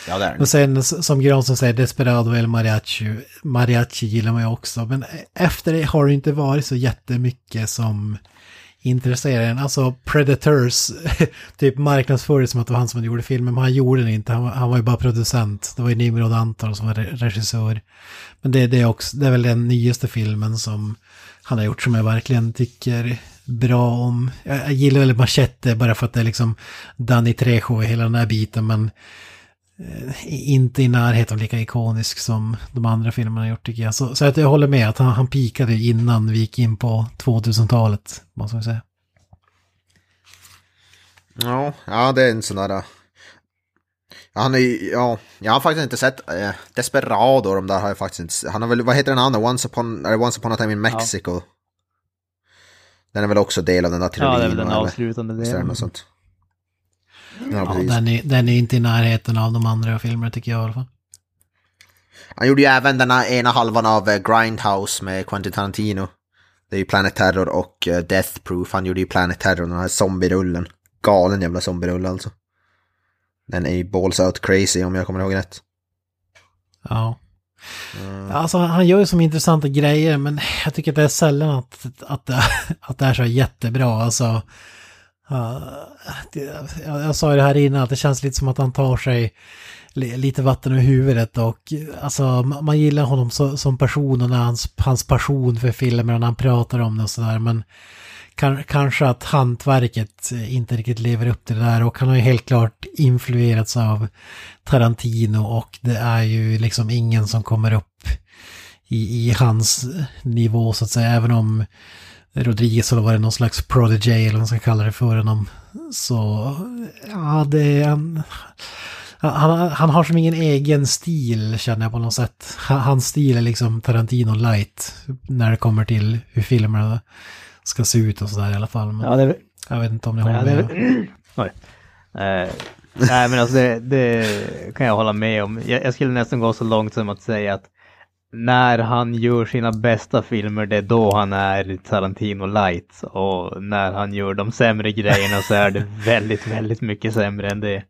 Ja, det är Och den. sen s- som Granström säger, Desperado eller Mariachi, Mariachi gillar man ju också. Men efter det har det inte varit så jättemycket som intresserar en. Alltså Predators, typ marknadsfördes som att det var han som gjorde filmen, men han gjorde den inte. Han, var- han var ju bara producent. Det var ju Nimrod Anton som var regissör. Men det, det, är också, det är väl den nyaste filmen som han har gjort som jag verkligen tycker bra om. Jag, jag gillar väl Machete bara för att det är liksom Danny Trejo i hela den här biten, men inte i närheten lika ikonisk som de andra filmerna har gjort tycker jag. Så, så att jag håller med att han, han pikade innan vi gick in på 2000-talet, måste man säga. Ja, ja, det är en sån där... Ja, han är ju- ja, jag har faktiskt inte sett eh, Desperado, de där har jag faktiskt inte Han har väl, vad heter den andra? Once upon, är det Once upon a time in Mexico? Den är väl också del av den där Ja, trilogin? det är väl den eller? avslutande delen. något sånt? Ja, Ja, den, är, den är inte i närheten av de andra filmerna tycker jag i alla fall. Han gjorde ju även den ena halvan av eh, Grindhouse med Quentin Tarantino. Det är ju Planet Terror och eh, Death Proof. Han gjorde ju Planet Terror, den här zombierullen. Galen jävla zombierulle alltså. Den är ju balls out crazy om jag kommer ihåg rätt. Ja. Alltså han gör ju som intressanta grejer men jag tycker att det är sällan att, att, det, att det är så jättebra. Alltså, ja, det, jag, jag sa ju det här innan att det känns lite som att han tar sig li, lite vatten ur huvudet och alltså man, man gillar honom så, som person och hans, hans passion för filmer och när han pratar om det och sådär men kan, kanske att hantverket inte riktigt lever upp till det där och han har ju helt klart influerats av Tarantino och det är ju liksom ingen som kommer upp i, i hans nivå så att säga, även om Rodriguez har varit någon slags prodigy eller vad man ska kalla det för honom. Så, ja det är en... Han, han har som ingen egen stil känner jag på något sätt. Han- Hans stil är liksom Tarantino light när det kommer till hur filmerna ska se ut och sådär i alla fall. Men Ja, det jag vet inte om ni Ja, håller det är med. Oj. Eh, nej men alltså det, det kan jag hålla med om. Jag, jag skulle nästan gå så långt som att säga att när han gör sina bästa filmer det är då han är Tarantino light. Och när han gör de sämre grejerna så är det väldigt, väldigt mycket sämre än det.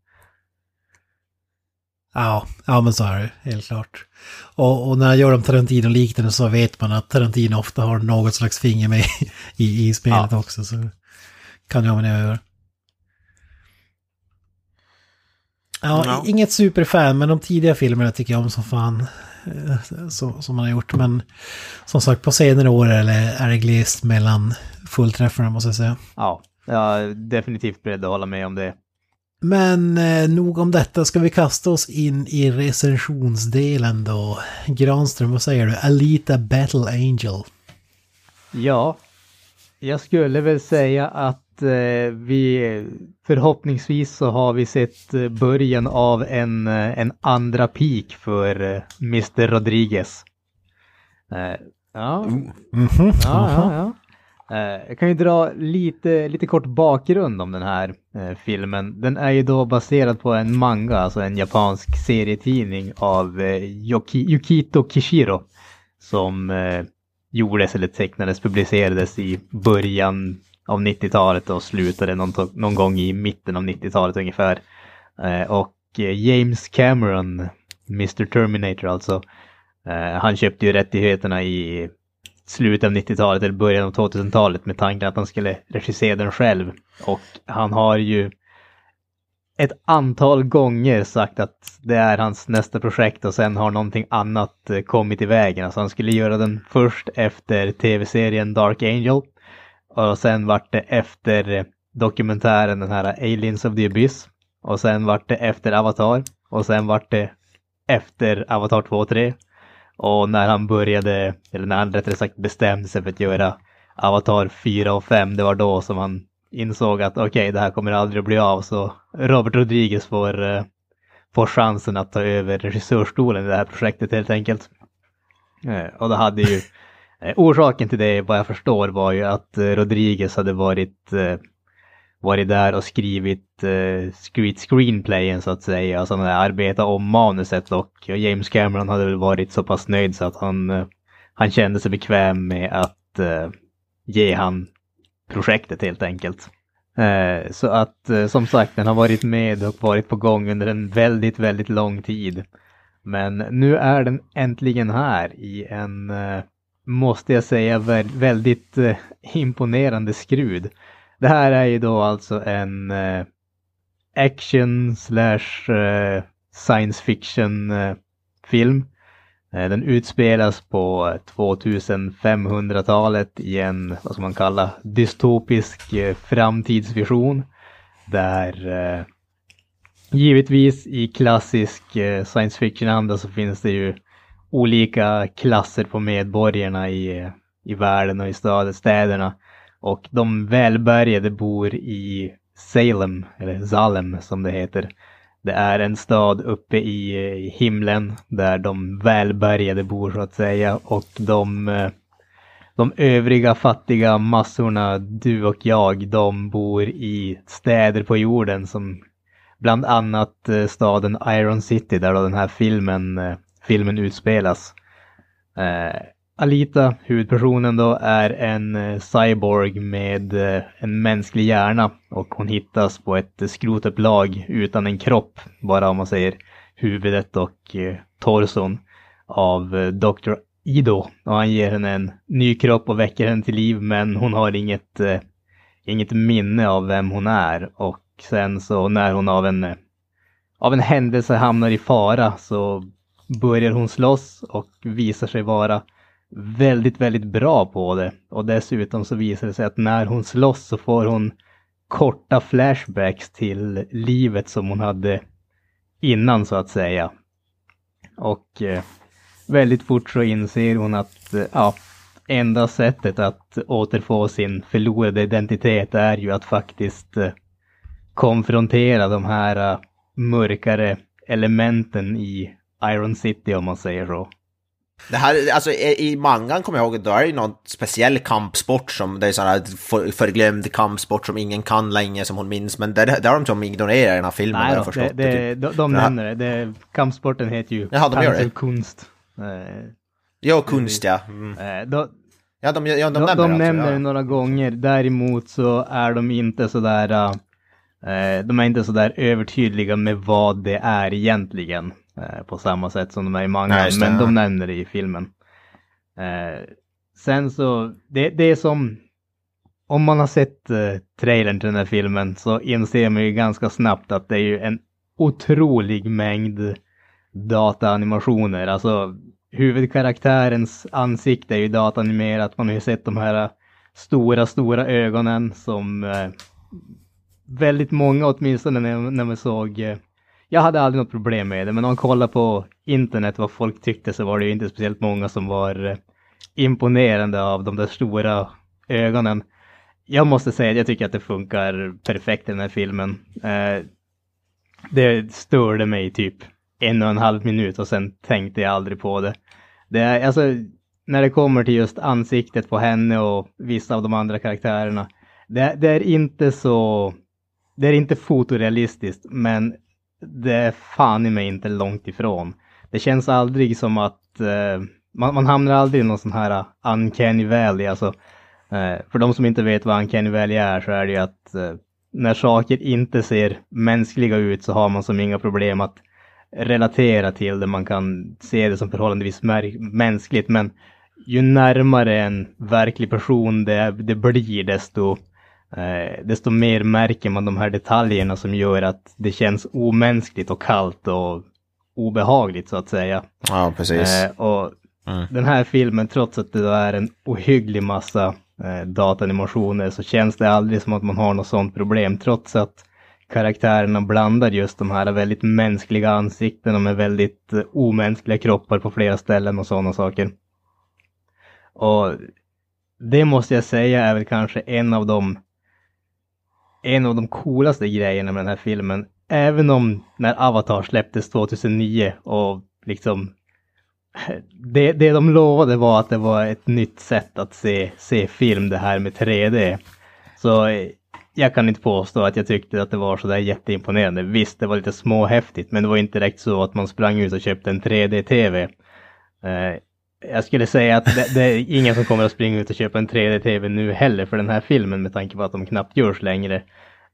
Ja, ja men så är det helt klart. Och, och när jag gör de Tarantino-liknande så vet man att Tarantino ofta har något slags finger med i, i spelet Ja. också. Så kan jag med det jag gör. Ja, Ja. inget superfan, men de tidiga filmerna tycker jag om som fan. Eh, Så, som man har gjort, men som sagt på senare år det, är det glest mellan fullträffarna måste jag säga. Ja, jag är definitivt beredd att hålla med om det. Men eh, nog om detta, ska vi kasta oss in i recensionsdelen då? Granström, vad säger du? Alita Battle Angel. Ja, jag skulle väl säga att vi förhoppningsvis så har vi sett eh, början av en, eh, en andra peak för eh, Mr. Rodriguez. Eh, ja, ja, jaha. ja, ja. Eh, jag kan ju dra lite, lite kort bakgrund om den här eh, filmen. Den är ju då baserad på en manga, alltså en japansk serietidning av eh, Yoki, Yukito Kishiro. Som eh, gjordes eller tecknades, publicerades i början av 90-talet och slutade någon, någon gång i mitten av 90-talet ungefär. Eh, och eh, James Cameron, Mr Terminator alltså, eh, han köpte ju rättigheterna i slutet av 90-talet eller början av 2000-talet med tanken att han skulle regissera den själv. Och han har ju ett antal gånger sagt att det är hans nästa projekt och sen har någonting annat kommit i vägen. Alltså han skulle göra den först efter tv-serien Dark Angel och sen vart det efter dokumentären, den här Aliens of the Abyss. Och sen vart det efter Avatar. Och sen vart det efter Avatar 2 och 3. Och när han började, eller när han rättare sagt bestämde sig för att göra Avatar 4 och 5, det var då som han insåg att okej, okay, det här kommer aldrig att bli av. Så Robert Rodriguez får, eh, får chansen att ta över regissörstolen i det här projektet helt enkelt. Eh, och då hade ju Eh, orsaken till det, vad jag förstår, var ju att eh, Rodriguez hade varit eh, varit där och skrivit eh, skrivit screenplayen så att säga, alltså arbetat om manuset och James Cameron hade väl varit så pass nöjd så att han, han kände sig bekväm med att ge han projektet helt enkelt. Så att som sagt, den har varit med och varit på gång under en väldigt, väldigt lång tid. Men nu är den äntligen här i en, måste jag säga, väldigt eh, imponerande skrud. Det här är ju då alltså en eh, action slash eh, science fiction-film. Den utspelas på 2500-talet i en, vad ska man kalla, dystopisk framtidsvision. Där eh, givetvis i klassisk science fiction-anda så finns det ju olika klasser på medborgarna i, i världen och i städerna. Och de välbärgade bor i Salem, eller Salem som det heter. Det är en stad uppe i, himlen där de välbärgade bor så att säga och de, de övriga fattiga massorna, du och jag, de bor i städer på jorden som bland annat eh, staden Iron City där då den här filmen, eh, filmen utspelas. Eh, Alita, huvudpersonen då, är en eh, cyborg med eh, en mänsklig hjärna och hon hittas på ett eh, skrotupplag utan en kropp, bara om man säger huvudet och eh, torson av eh, Dr. Ido. Och han ger henne en ny kropp och väcker henne till liv men hon har inget, inget minne av vem hon är. Och sen så när hon av en, av en händelse hamnar i fara så börjar hon slåss och visar sig vara väldigt, väldigt bra på det. Och dessutom så visar det sig att när hon slåss så får hon korta flashbacks till livet som hon hade innan så att säga. Och eh, väldigt fort så inser hon att eh, ja, enda sättet att återfå sin förlorade identitet är ju att faktiskt eh, konfrontera de här eh, mörkare elementen i Iron City om man säger så. Det här, alltså i mangan kommer jag ihåg, då är det ju någon speciell kampsport som, det är sån här för, förglömd kampsport som ingen kan länge som hon minns, men det, det har de som ignorerar i den här filmen. Nej, då, det, det, typ. de, de nämner det. det. Kampsporten heter ju Jaha, de gör det. kunst. Eh, jo, kunst ja. Mm. Eh, då, ja, de, ja, de, de nämner, de alltså, nämner ja. några gånger. Däremot så är de inte sådär, uh, de är inte sådär övertydliga med vad det är egentligen. Eh, på samma sätt som de är i mangan, men de nämner det i filmen. Eh, sen så, det, det är som, om man har sett eh, trailern till den här filmen så inser man ju ganska snabbt att det är ju en otrolig mängd dataanimationer. Alltså huvudkaraktärens ansikte är ju dataanimerat. Man har ju sett de här stora, stora ögonen som eh, väldigt många åtminstone när, när man såg eh, jag hade aldrig något problem med det, men om man kollar på internet vad folk tyckte så var det ju inte speciellt många som var eh, imponerande av de där stora ögonen. Jag måste säga att jag tycker att det funkar perfekt i den här filmen. Eh, det störde mig typ en och en halv minut och sen tänkte jag aldrig på det. Det är alltså, när det kommer till just ansiktet på henne och vissa av de andra karaktärerna. Det, det är inte så, det är inte fotorealistiskt, men det är fan i mig inte långt ifrån. Det känns aldrig som att eh, man, man hamnar aldrig i någon sån här uh, uncanny valley. Alltså, eh, för de som inte vet vad uncanny valley är så är det ju att eh, när saker inte ser mänskliga ut så har man som inga problem att relatera till det. Man kan se det som förhållandevis mänskligt men ju närmare en verklig person det, det blir desto eh, desto mer märker man de här detaljerna som gör att det känns omänskligt och kallt och obehagligt så att säga. Ja, precis. Eh, och mm. den här filmen, trots att det är en ohygglig massa eh, datanimationer så känns det aldrig som att man har något sånt problem trots att karaktärerna blandar just de här väldigt mänskliga ansiktena med väldigt eh, omänskliga kroppar på flera ställen och sådana saker. Och det måste jag säga är väl kanske en av de en av de coolaste grejerna med den här filmen. Även om när Avatar släpptes 2009 och liksom det, det de lovade var att det var ett nytt sätt att se, se film det här med 3D. Så eh, jag kan inte påstå att jag tyckte att det var sådär jätteimponerande. Visst, det var lite småhäftigt, men det var inte direkt så att man sprang ut och köpte en 3D-TV. Jag skulle säga att det, det, är ingen som kommer att springa ut och köpa en 3D-TV nu heller för den här filmen med tanke på att de knappt görs längre.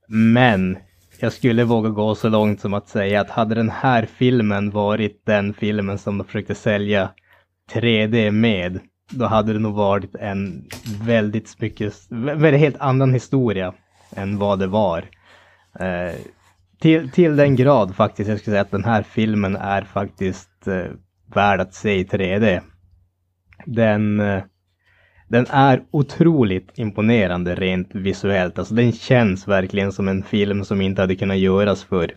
Men jag skulle våga gå så långt som att säga att hade den här filmen varit den filmen som de försökte sälja 3D med, då hade det nog varit en väldigt mycket, väldigt helt annan historia än vad det var. Eh, till, till den grad faktiskt, jag skulle säga att den här filmen är faktiskt eh, värd att se i 3D. Den, eh, den är otroligt imponerande rent visuellt. Alltså den känns verkligen som en film som inte hade kunnat göras för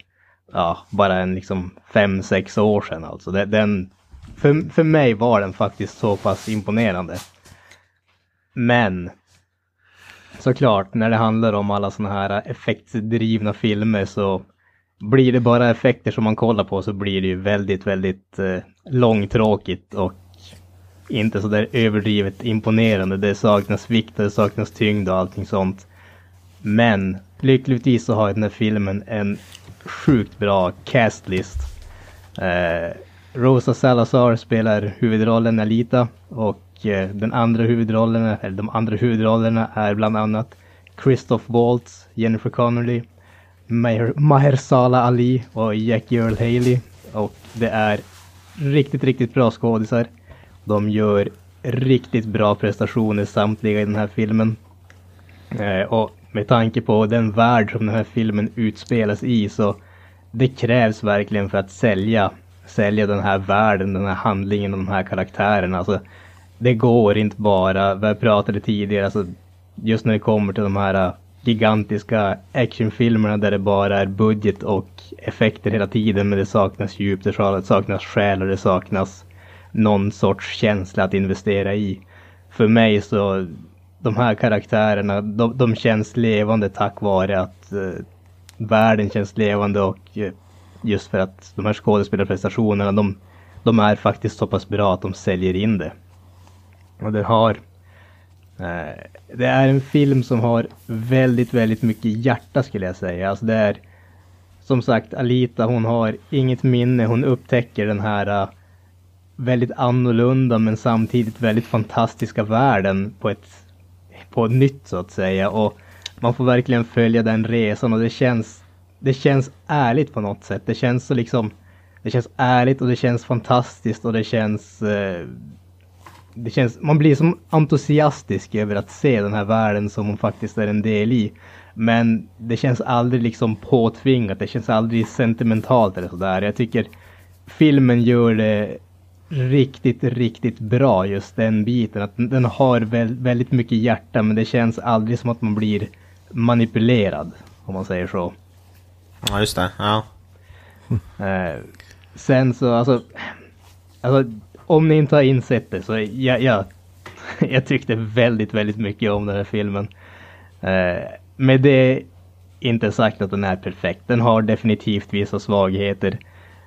ja, bara en liksom fem, sex år sedan. Alltså den, för, för mig var den faktiskt så pass imponerande. Men såklart, när det handlar om alla sådana här effektdrivna filmer så blir det bara effekter som man kollar på så blir det ju väldigt, väldigt eh, långtråkigt och inte sådär överdrivet imponerande. Det saknas vikt, det saknas tyngd och allting sånt. Men lyckligtvis så har den här filmen en sjukt bra castlist. Eh, Rosa Salazar spelar huvudrollen Alita och eh, den andra huvudrollen, eller de andra huvudrollerna är bland annat Christoph Waltz, Jennifer Connelly, Maher, Mahershala Ali och Jackie Earl Haley. Och det är riktigt, riktigt bra skådisar. De gör riktigt bra prestationer samtliga i den här filmen. Eh, och med tanke på den värld som den här filmen utspelas i så det krävs verkligen för att sälja, sälja den här världen, den här handlingen och de här karaktärerna. Alltså, det går inte bara, vi pratade tidigare, alltså, just när det kommer till de här eh, gigantiska actionfilmerna där det bara är budget och effekter hela tiden men det saknas djup, det saknas själ och det saknas någon sorts känsla att investera i. För mig så, de här karaktärerna, de, de känns levande tack vare att eh, världen känns levande och eh, just för att de här skådespelarprestationerna, de, de är faktiskt så pass bra att de säljer in det. Och det har eh, det är en film som har väldigt, väldigt mycket hjärta skulle jag säga. Alltså det är som sagt Alita, hon har inget minne. Hon upptäcker den här eh, väldigt annorlunda men samtidigt väldigt fantastiska världen på ett, på ett nytt så att säga. Och man får verkligen följa den resan och det känns, det känns ärligt på något sätt. Det känns så liksom, det känns ärligt och det känns fantastiskt och det känns eh, det känns, man blir som entusiastisk över att se den här världen som hon faktiskt är en del i. Men det känns aldrig liksom påtvingat, det känns aldrig sentimentalt eller sådär. Jag tycker filmen gör det riktigt, riktigt bra just den biten. Att den har väldigt mycket hjärta men det känns aldrig som att man blir manipulerad. Om man säger så. Ja, just det. Ja. Eh, sen så, alltså, alltså, om ni inte har insett det så jag, jag, jag tyckte väldigt, väldigt mycket om den här filmen. Eh, med det inte sagt att den är perfekt. Den har definitivt vissa svagheter.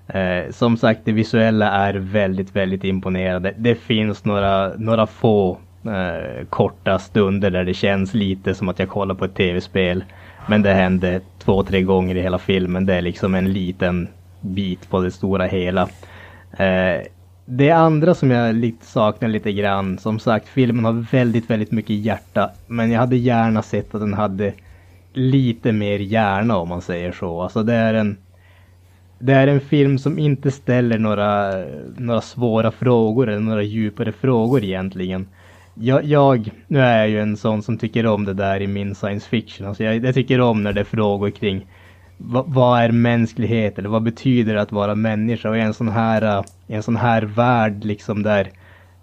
Eh, som sagt, det visuella är väldigt, väldigt imponerande. Det finns några, några få eh, korta stunder där det känns lite som att jag kollar på ett tv-spel. Men det händer två, tre gånger i hela filmen. Det är liksom en liten bit på det stora hela. Eh, det andra som jag lite saknar lite grann, som sagt filmen har väldigt, väldigt mycket hjärta. Men jag hade gärna sett att den hade lite mer hjärna om man säger så. Alltså det är en det är en film som inte ställer några, några svåra frågor eller några djupare frågor egentligen. Jag, jag, nu är jag ju en sån som tycker om det där i min science fiction. Alltså jag, jag tycker om när det är frågor kring vad, vad, är mänsklighet eller vad betyder det att vara människa? Och i en sån här, en sån här värld liksom där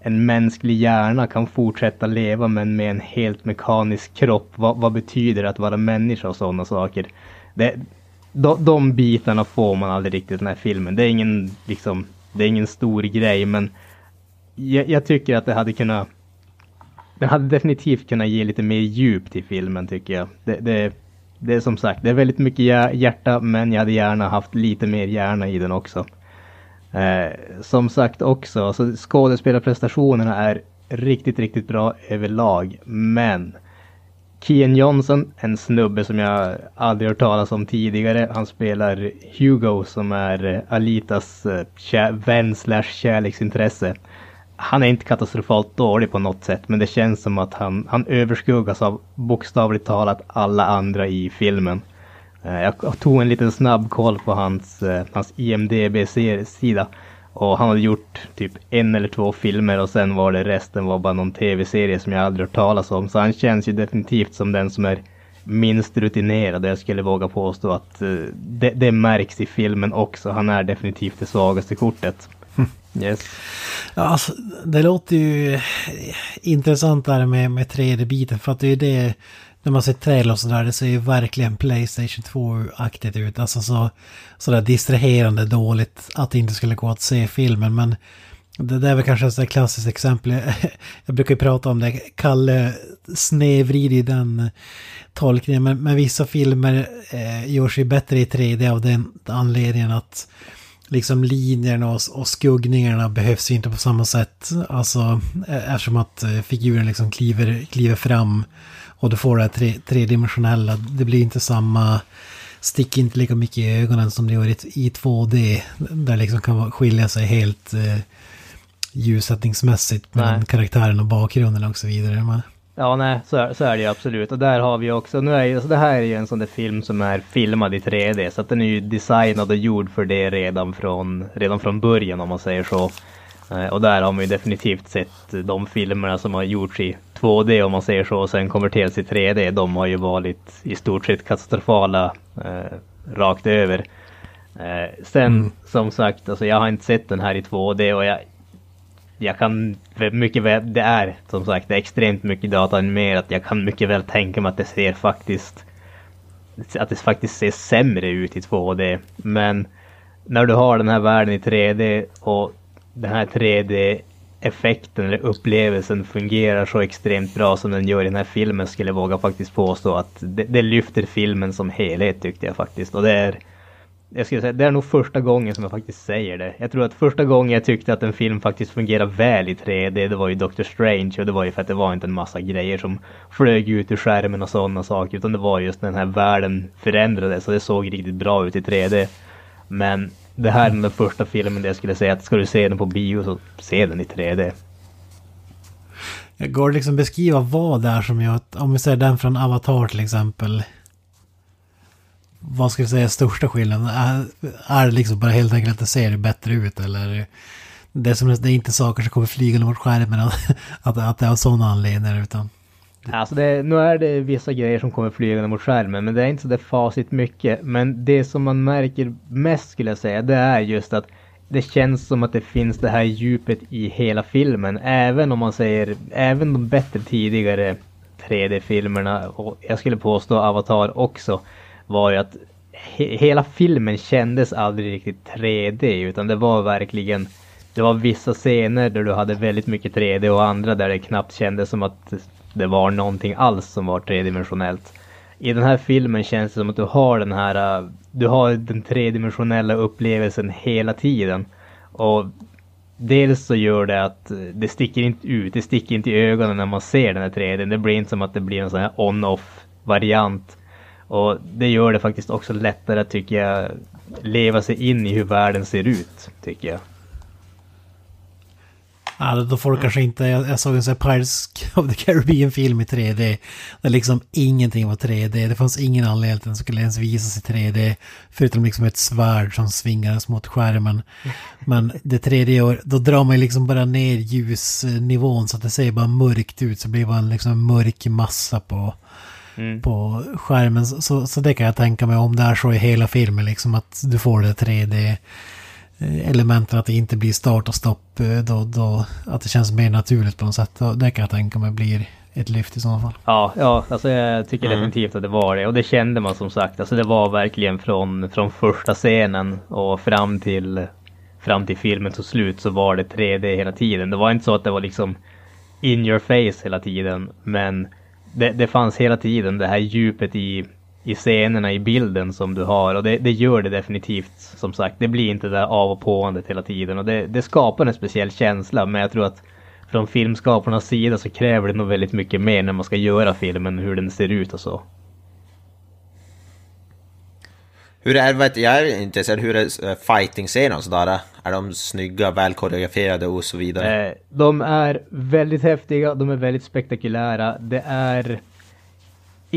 en mänsklig hjärna kan fortsätta leva men med en helt mekanisk kropp. Vad, vad betyder det att vara människa och sådana saker? Det, de, de bitarna får man aldrig riktigt i den här filmen. Det är ingen, liksom, det är ingen stor grej men jag, jag tycker att det hade kunnat den hade definitivt kunnat ge lite mer djup till filmen tycker jag. Det, det, det är som sagt, det är väldigt mycket hjärta men jag hade gärna haft lite mer hjärna i den också. Eh, som sagt också, alltså skådespelarprestationerna är riktigt, riktigt bra överlag. Men Kian Johnson, en snubbe som jag aldrig hört talas om tidigare. Han spelar Hugo som är eh, Alitas eh, vän slash kärleksintresse han är inte katastrofalt dålig på något sätt, men det känns som att han, han överskuggas av bokstavligt talat alla andra i filmen. Eh, jag tog en liten snabb koll på hans, hans IMDB-sida och han hade gjort typ en eller två filmer och sen var det resten var bara någon tv-serie som jag aldrig hört talas om. Så han känns ju definitivt som den som är minst rutinerad. Jag skulle våga påstå att eh, det, det märks i filmen också. Han är definitivt det svagaste kortet. Yes. Ja, alltså, det låter ju intressant där med, med 3D-biten för att det är det när man ser trailers och sådär, det ser ju verkligen Playstation 2-aktigt ut. Alltså så, sådär distraherande dåligt att det inte skulle gå att se filmen. Men det där är väl kanske ett klassiskt exempel. Jag brukar ju prata om det. Kalle snedvrider den tolkningen. Men, men vissa filmer eh, görs ju bättre i 3D av den anledningen att liksom linjerna och, och skuggningarna behövs inte på samma sätt. Alltså eh, eftersom att eh, figuren liksom kliver, kliver fram och du får det här tre, tredimensionella. Det blir inte samma, sticker inte lika mycket i ögonen som det gör i, i 2D. Där liksom kan skilja sig helt eh, ljussättningsmässigt mellan karaktären och bakgrunden och så vidare. Men, Ja, nej, så är, så är det ju absolut. Och där har vi också, nu är ju, alltså det här är ju en sån där film som är filmad i 3D, så att den är ju designad och gjord för det redan från, redan från början om man säger så. Eh, och där har man ju definitivt sett de filmerna som har gjorts i 2D om man säger så, och sen konverterats i 3D. De har ju varit i stort sett katastrofala eh, rakt över. Eh, sen mm. som sagt, alltså jag har inte sett den här i 2D och jag, jag kan mycket väl, det är som sagt det är extremt mycket data att Jag kan mycket väl tänka mig att det ser faktiskt att det faktiskt ser sämre ut i 2D. Men när du har den här världen i 3D och den här 3D effekten eller upplevelsen fungerar så extremt bra som den gör i den här filmen skulle jag våga faktiskt påstå att det, det lyfter filmen som helhet tyckte jag faktiskt. Och det är jag skulle säga, det är nog första gången som jag faktiskt säger det. Jag tror att första gången jag tyckte att en film faktiskt fungerar väl i 3D, det var ju Doctor Strange och det var ju för att det var inte en massa grejer som flög ut ur skärmen och sådana saker, utan det var just när den här världen förändrades och det såg riktigt bra ut i 3D. Men det här är den första filmen där jag skulle säga att ska du se den på bio så se den i 3D. Jag går liksom beskriva vad det är som gör att, om vi säger den från Avatar till exempel, vad ska du säga, största skillnaden? Är, är det liksom bara helt enkelt att det ser bättre ut eller? Det är, som, det är inte saker som kommer flygande mot skärmen att, att det är av sådana anledningar utan... Alltså det, nu är det vissa grejer som kommer flygande mot skärmen men det är inte så det facit mycket. Men det som man märker mest skulle jag säga det är just att det känns som att det finns det här djupet i hela filmen. Även om man säger, även de bättre tidigare 3D-filmerna och jag skulle påstå Avatar också var ju att he hela filmen kändes aldrig riktigt 3D utan det var verkligen det var vissa scener där du hade väldigt mycket 3D och andra där det knappt kändes som att det var någonting alls som var tredimensionellt. I den här filmen känns det som att du har den här, äh, du har den tredimensionella upplevelsen hela tiden. Och dels så gör det att äh, det sticker inte ut, det sticker inte i ögonen när man ser den här 3D. Det blir inte som att det blir en sån här on-off variant och det gör det faktiskt också lättare tycker jag leva sig in i hur världen ser ut, tycker jag. Ja, då får du kanske inte, jag, jag såg en sån här Pirates of the Caribbean-film i 3D. Där liksom ingenting var 3D. Det fanns ingen anledning att den skulle ens visas i 3D. Förutom liksom ett svärd som svingades mot skärmen. Men det 3D, då drar man liksom bara ner ljusnivån så att det ser bara mörkt ut. Så blir det bara en liksom mörk massa på mm. på skärmen. Så, så det kan jag tänka mig om det är så i hela filmen, liksom att du får det 3D eh, elementen att det inte blir start och stopp. eh, Då, då, att det känns mer naturligt på något sätt. Det kan jag tänka mig blir ett lyft i sådana fall. Ja, ja, alltså jag tycker definitivt att det var det. Och det kände man som sagt. Alltså det var verkligen från, från första scenen och fram till, fram till filmen tog slut så var det 3D hela tiden. Det var inte så att det var liksom in your face hela tiden. Men det, det fanns hela tiden det här djupet i, i scenerna, i bilden som du har. Och det, det gör det definitivt. Som sagt, det blir inte det där av och påandet hela tiden. Och det, det skapar en speciell känsla. Men jag tror att från filmskaparnas sida så kräver det nog väldigt mycket mer när man ska göra filmen, hur den ser ut och så. Hur är, vet, jag är intresserad, hur är eh, fighting-serien och sådär? Är de snygga, väl koreograferade och så vidare? Eh, de är väldigt häftiga, de är väldigt spektakulära. Det är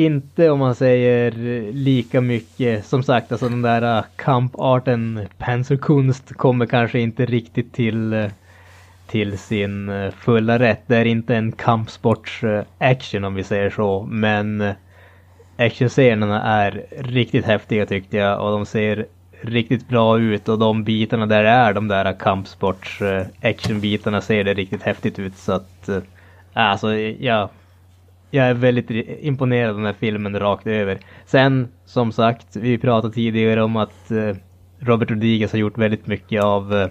inte om man säger lika mycket, som sagt alltså den där äh, kamparten Panzerkunst kommer kanske inte riktigt till äh, till sin äh, fulla rätt. Det är inte en kampsports action om vi säger så, men actionscenerna är riktigt häftiga tyckte jag. Och de ser riktigt bra ut. Och de bitarna där det är de där kampsports actionbitarna ser det riktigt häftigt ut. Så att alltså ja, jag är väldigt imponerad av den här filmen rakt över. Sen som sagt, vi pratade tidigare om att eh, Robert Rodriguez har gjort väldigt mycket av eh,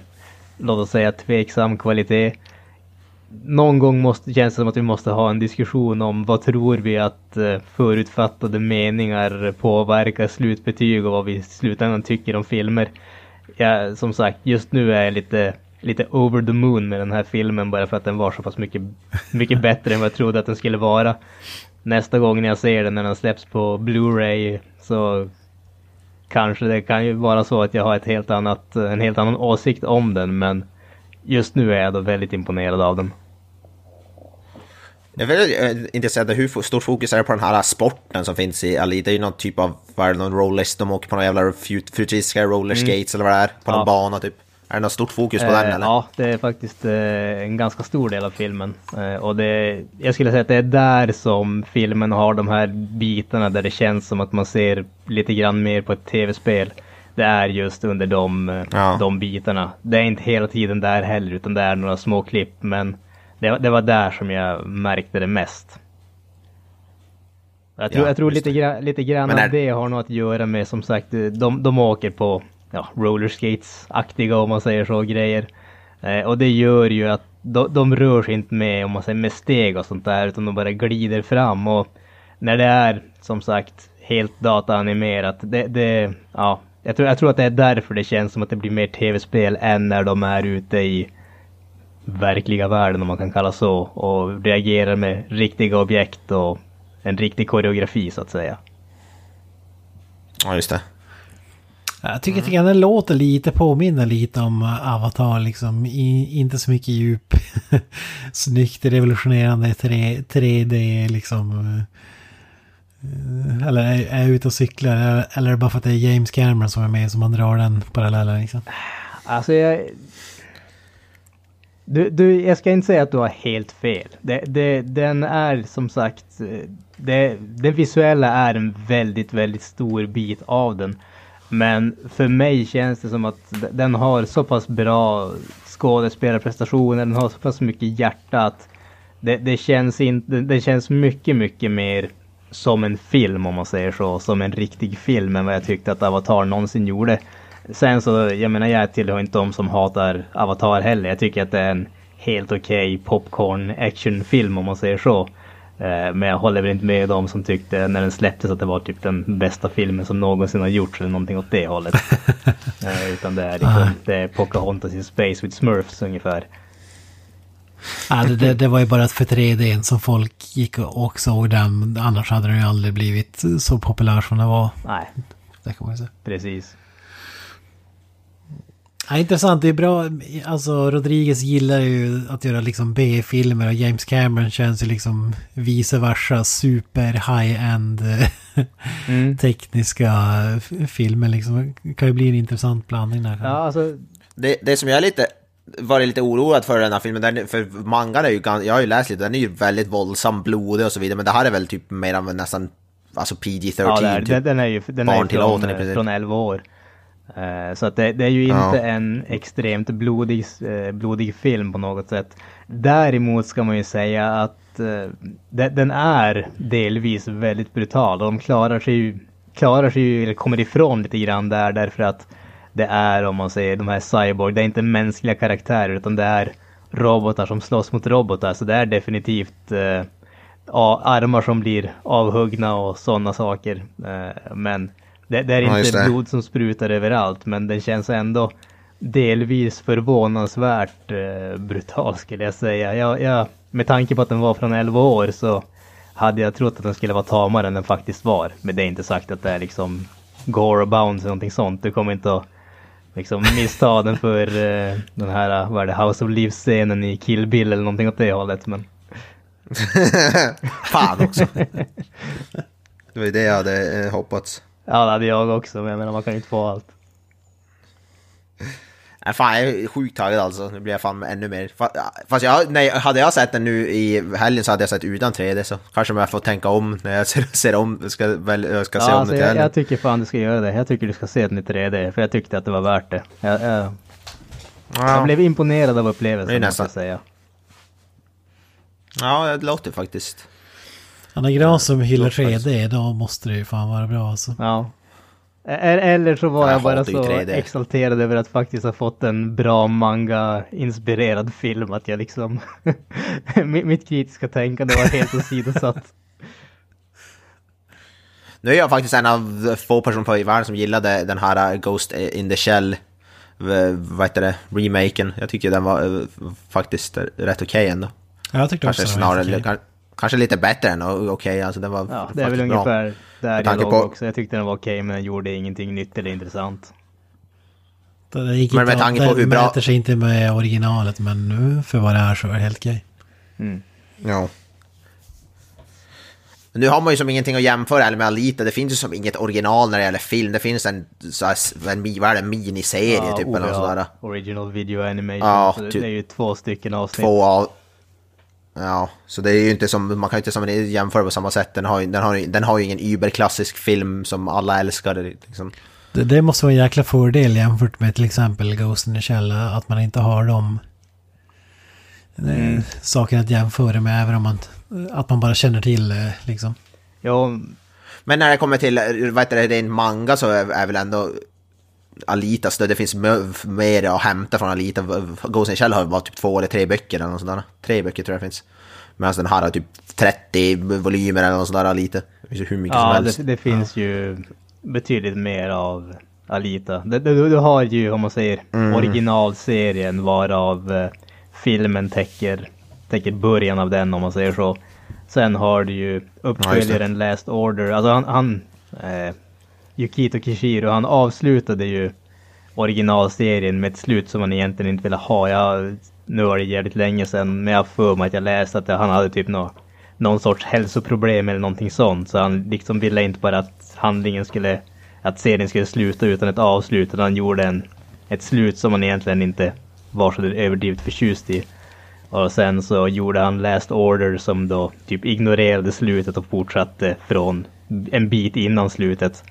låt oss säga tveksam kvalitet. Någon gång måste, känns det som att vi måste ha en diskussion om vad tror vi att eh, förutfattade meningar påverkar slutbetyg och vad vi i slutändan tycker om filmer. Ja, som sagt, just nu är jag lite, lite over the moon med den här filmen bara för att den var så pass mycket, mycket bättre än vad jag trodde att den skulle vara. Nästa gång jag ser den när den släpps på Blu-ray så kanske det kan ju vara så att jag har ett helt annat, en helt annan åsikt om den men just nu är jag då väldigt imponerad av den. Jag är väldigt eh, intresserad av hur stort fokus är på den här sporten som finns i Ali. Det är ju någon typ av, vad är det, någon rollers, de åker på några jävla fut- futuristiska roller skates eller vad det är, på någon Ja. bana typ. Är det något stort fokus på den Eh, eller? Ja, det är faktiskt eh, en ganska stor del av filmen. Eh, och det, jag skulle säga att det är där som filmen har de här bitarna där det känns som att man ser lite grann mer på ett tv-spel. Det är just under de, Ja. de bitarna. Det är inte hela tiden där heller, utan det är några små klipp. Men det, det var där som jag märkte det mest. Jag tror, Ja, jag tror lite, gra, lite grann är- av det har något att göra med som sagt, de, de åker på ja, rollerskates-aktiga om man säger så grejer. Eh, och det gör ju att de, de rör sig inte med, om man säger med steg och sånt där, utan de bara glider fram. Och när det är som sagt helt dataanimerat, det, det ja, jag tror, jag tror att det är därför det känns som att det blir mer tv-spel än när de är ute i verkliga världen om man kan kalla så och reagerar med riktiga objekt och en riktig koreografi så att säga. Ja, just det. Jag tycker mm. den låter lite, påminner lite om eh, Avatar liksom. I, inte så mycket djup. Snyggt, revolutionerande 3, 3D liksom. Eh, eller är, är jag ute och cyklar? Eller- är det bara för att det är James Cameron som är med som man drar den parallellen liksom? Alltså jag... Du, du, jag ska inte säga att du har helt fel. Det, det, den är som sagt, eh, det, det, visuella är en väldigt, väldigt stor bit av den. Men för mig känns det som att den har så pass bra skådespelarprestationer, den har så pass mycket hjärta att det, det känns in, det känns mycket, mycket mer som en film om man säger så, som en riktig film än vad jag tyckte att Avatar någonsin gjorde. Sen så, jag menar jag tillhör inte de som hatar Avatar heller. Jag tycker att det är en helt okej popcorn actionfilm om man säger så. Eh, Men jag håller väl inte med dem som tyckte när den släpptes att det var typ den bästa filmen som någonsin har gjorts eller någonting åt det hållet. Eh, Utan det är liksom, det är Pocahontas in Space with Smurfs ungefär. Ja, det, det, var ju bara för 3D som folk gick och och såg den. Annars hade den ju aldrig blivit så populär som den var. Nej, Det kan man ju säga. precis. Ja, intressant, det är bra. Alltså Rodriguez gillar ju att göra liksom B-filmer och James Cameron känns ju liksom vice versa. Super high-end Mm. tekniska filmer liksom. Det kan ju bli en intressant blandning där. Ja, alltså Det, det som jag är lite, varit lite oroad för den här filmen, den, för mangan är ju, jag har ju läst lite, den är ju väldigt våldsam, blodig och så vidare, men det här är väl typ mer av nästan, alltså PG-13 Ja, är, typ. den, den är ju den är ju från, från 11 år. Eh, Så att det, det är ju inte Ja. en extremt blodig, eh, blodig film på något sätt. Däremot ska man ju säga att eh, de- den är delvis väldigt brutal och de klarar sig klarar sig eller kommer ifrån lite grann där därför att det är om man säger de här cyborg, det är inte mänskliga karaktärer utan det är robotar som slåss mot robotar så det är definitivt ja, armar som blir avhuggna och sådana saker. Men det, det är Ja, inte det. blod som sprutar överallt men den känns ändå delvis förvånansvärt eh, brutal skulle jag säga. Jag, jag, med tanke på att den var från 11 år så hade jag trott att den skulle vara tamare än den faktiskt var. Men det är inte sagt att det är liksom gore och bounce eller någonting sånt. Du kommer inte att liksom missta den för eh, den här, vad är det, House of Leaves-scenen i Kill Bill eller någonting åt det hållet. Men Fan också. Det var ju det jag hade eh, hoppats. Ja, det hade jag också. Men jag menar, man kan ju inte få allt. Nej, fan, jag är sjukt taggad alltså. Nu blir jag fan ännu mer. Fa- Fast jag, nej, hade jag sett den nu i helgen så hade jag sett utan 3D så kanske jag får tänka om när jag ser, ser om, ska, väl, jag ska se Ja, om alltså, det jag, jag tycker fan du ska göra det. Jag tycker du ska se den i 3D. För jag tyckte att det var värt det. Jag, jag, jag Ja, blev imponerad av upplevelsen måste jag säga. ja, det låter faktiskt. Anna Gran som hyllar Låter faktiskt- 3D, då måste det ju fan vara bra alltså. Ja. Eller så var Jag jag bara så 3D. exalterad över att faktiskt ha fått en bra manga-inspirerad film att jag liksom... mitt, kritiska tänkande var helt åsidosatt. Nu är jag faktiskt en av få personer på i världen som gillade den här uh, Ghost in the Shell, vad heter det, remaken. Jag tycker den var uh, faktiskt rätt okej ändå. Ja, jag tyckte Kanske också var snarare, helt okej. Kan- kanske lite bättre än okej, alltså den var Ja, det är väl bra. ungefär där jag låg på- också. Jag tyckte den var okej men den gjorde ingenting nytt eller intressant. Det gick Men med tanke på det hur bra- mäter sig inte med originalet, men nu för vad det är så är det helt okej. Ja. Men Nu har man ju som ingenting att jämföra heller med Alita, det finns ju som inget original när det gäller film, det finns en, så här, en, vad är det, miniserie typ eller sådär. Original Video Animation. Ja, typ. det är ju två stycken avsnitt. Två av... Ja, så det är ju inte som, man kan ju inte som jämföra på samma sätt, den har ju, den har, den har ju ingen überklassisk film som alla älskar. Liksom. Det, det måste vara en jäkla fördel jämfört med till exempel Ghost in the Shell, att man inte har de mm. sakerna att jämföra med, även om man, att man bara känner till eh, liksom. Ja, Men när det kommer till, vad heter det, ren manga så är, är väl ändå Alita, det finns mer att hämta från Alita. Ghost in Shell har bara typ två eller tre böcker eller något sånt där. Tre böcker tror jag finns. Medan den här har typ 30 volymer eller något sånt där Alita. Det finns ju hur mycket som ja helst. det, det finns ju betydligt mer av Alita. Det, det, du har ju, om man säger, Mm. originalserien varav eh, filmen täcker, täcker början av den om man säger så. Sen har du ju uppföljaren Last Order. Alltså han, han eh, Yukito Kishiro, han avslutade ju originalserien med ett slut som man egentligen inte ville ha. Jag, nu var det jävligt länge sedan, men jag har för mig att jag läste att han hade typ nå, någon sorts hälsoproblem eller någonting sånt. Så han liksom ville inte bara att handlingen skulle, att serien skulle sluta utan ett avslut. Utan han gjorde en, ett slut som man egentligen inte var så överdrivet förtjust i. Och sen så gjorde han Last Order som då typ ignorerade slutet och fortsatte från en bit innan slutet.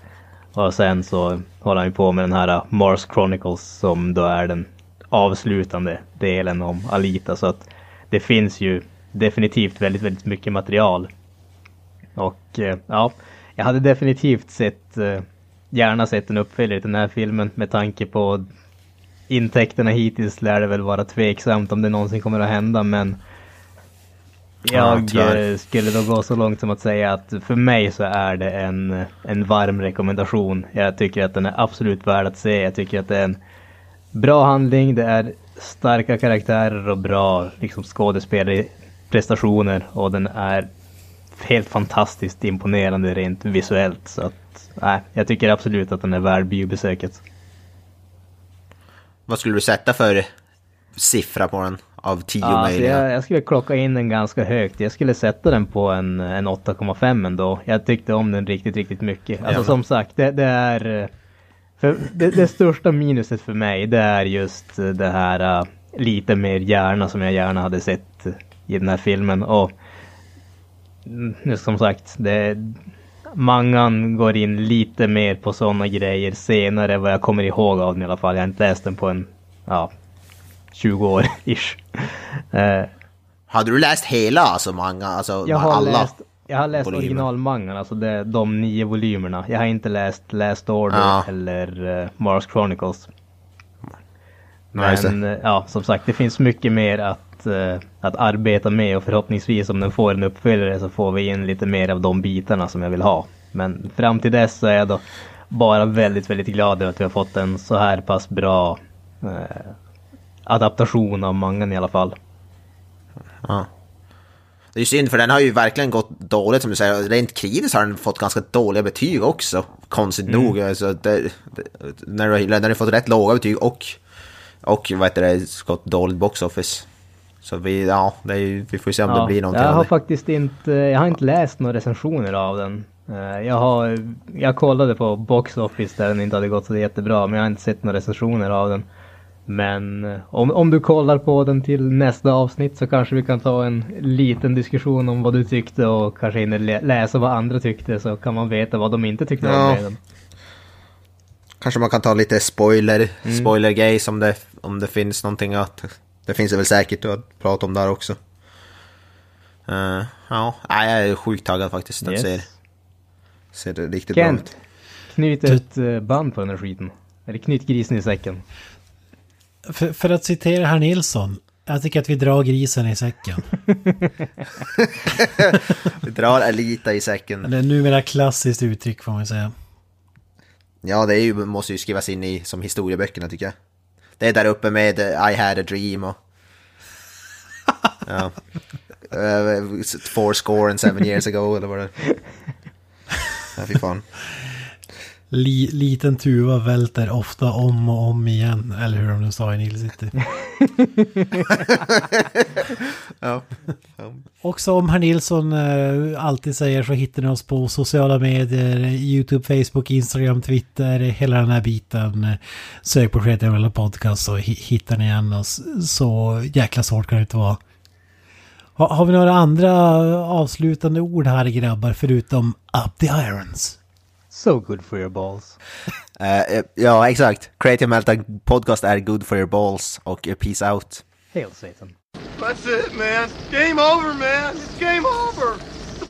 Och sen så håller han ju på med den här äh, Mars Chronicles som då är den avslutande delen om Alita. Så att det finns ju definitivt väldigt, väldigt mycket material. Och äh, ja, jag hade definitivt sett, äh, gärna sett en uppföljare till den här filmen med tanke på intäkterna hittills lär det väl vara tveksamt om det någonsin kommer att hända men jag tyvärr. eh, skulle då gå så långt som att säga att för mig så är det en, en varm rekommendation. Jag tycker att den är absolut värd att se. Jag tycker att det är en bra handling, det är starka karaktärer och bra liksom, skådespelarprestationer och den är helt fantastiskt imponerande rent visuellt. Så att, nej, jag tycker absolut att den är värd biobesöket. Vad skulle du sätta för siffra på den av 10 Ja, möjliga? jag, jag skulle klocka in den ganska högt. Jag skulle sätta den på en, en 8,5 ändå. Jag tyckte om den riktigt, riktigt mycket. Alltså Jävlar. som sagt, det, det är... För det, det största minuset för mig, det är just det här uh, lite mer hjärna som jag gärna hade sett i den här filmen. Och mm, som sagt, det, mangan går in lite mer på sådana grejer senare vad jag kommer ihåg av den i alla fall. Jag har inte läst den på en, ja, 20 år ish. Eh, Hade du läst hela alltså manga? Alltså jag har alla? läst, jag har läst volymer. originalmangan, alltså det, de nio volymerna. Jag har inte läst Last Order Ja. eller uh, Mars Chronicles. Men eh, ja, som sagt, det finns mycket mer att, eh, att arbeta med och förhoppningsvis om den får en uppföljare så får vi in lite mer av de bitarna som jag vill ha. Men fram till dess så är jag då bara väldigt, väldigt glad över att vi har fått en så här pass bra adaptation av mangan i alla fall. Ja. Det är synd för den har ju verkligen gått dåligt som du säger. Rent kritiskt har den fått ganska dåliga betyg också. Konstigt Mm. nog. Alltså, det, det, när du har fått rätt låga betyg och, och vad heter det, gått dåligt box office. Så vi, ja, ju, vi får se om det blir någonting jag har faktiskt inte, jag har inte läst några recensioner av den. Eh, Jag har, jag kollade på Box Office där den inte hade gått så jättebra, men jag har inte sett några recensioner av den. Men eh, om, om du kollar på den till nästa avsnitt så kanske vi kan ta en liten diskussion om vad du tyckte och kanske hinner lä- läsa vad andra tyckte så kan man veta vad de inte tyckte Ja. om med den. Kanske man kan ta lite spoiler, Mm. spoiler gays om det, om det finns någonting att... Det finns det väl säkert att prata om där också. Eh, ja, jag är sjukt taggad faktiskt. Den Yes. ser, ser det riktigt bra ut. Knyt ett eh, band på den här skiten. Eller knyt grisen i säcken. För, för att citera herr Nilsson. Jag tycker att vi drar grisen i säcken. Vi drar Elita i säcken. Det är numera klassiskt uttryck får man säga. Ja, det ju, måste ju skrivas in i som historieböckerna tycker jag. Det är där uppe med eh, I had a dream och... Ja. Uh, four score and seven years ago eller vad det är. Ja, fy fan. Li, liten tuva välter ofta om och om igen. Eller hur de nu sa i Nile City. Ja. Och som herr Nilsson eh, alltid säger så hittar ni oss på sociala medier. YouTube, Facebook, Instagram, Twitter. Hela den här biten. Sök på eller Podcast så hi- hittar ni igen oss. Så jäkla svårt kan det inte vara. Ha, har vi några andra avslutande ord här grabbar förutom Up the Irons? So good for your balls. Uh, ja, exakt. Creative Meltdown Podcast är good for your balls och eh, peace out. Hail Satan. That's it man. Game over man. It's game over.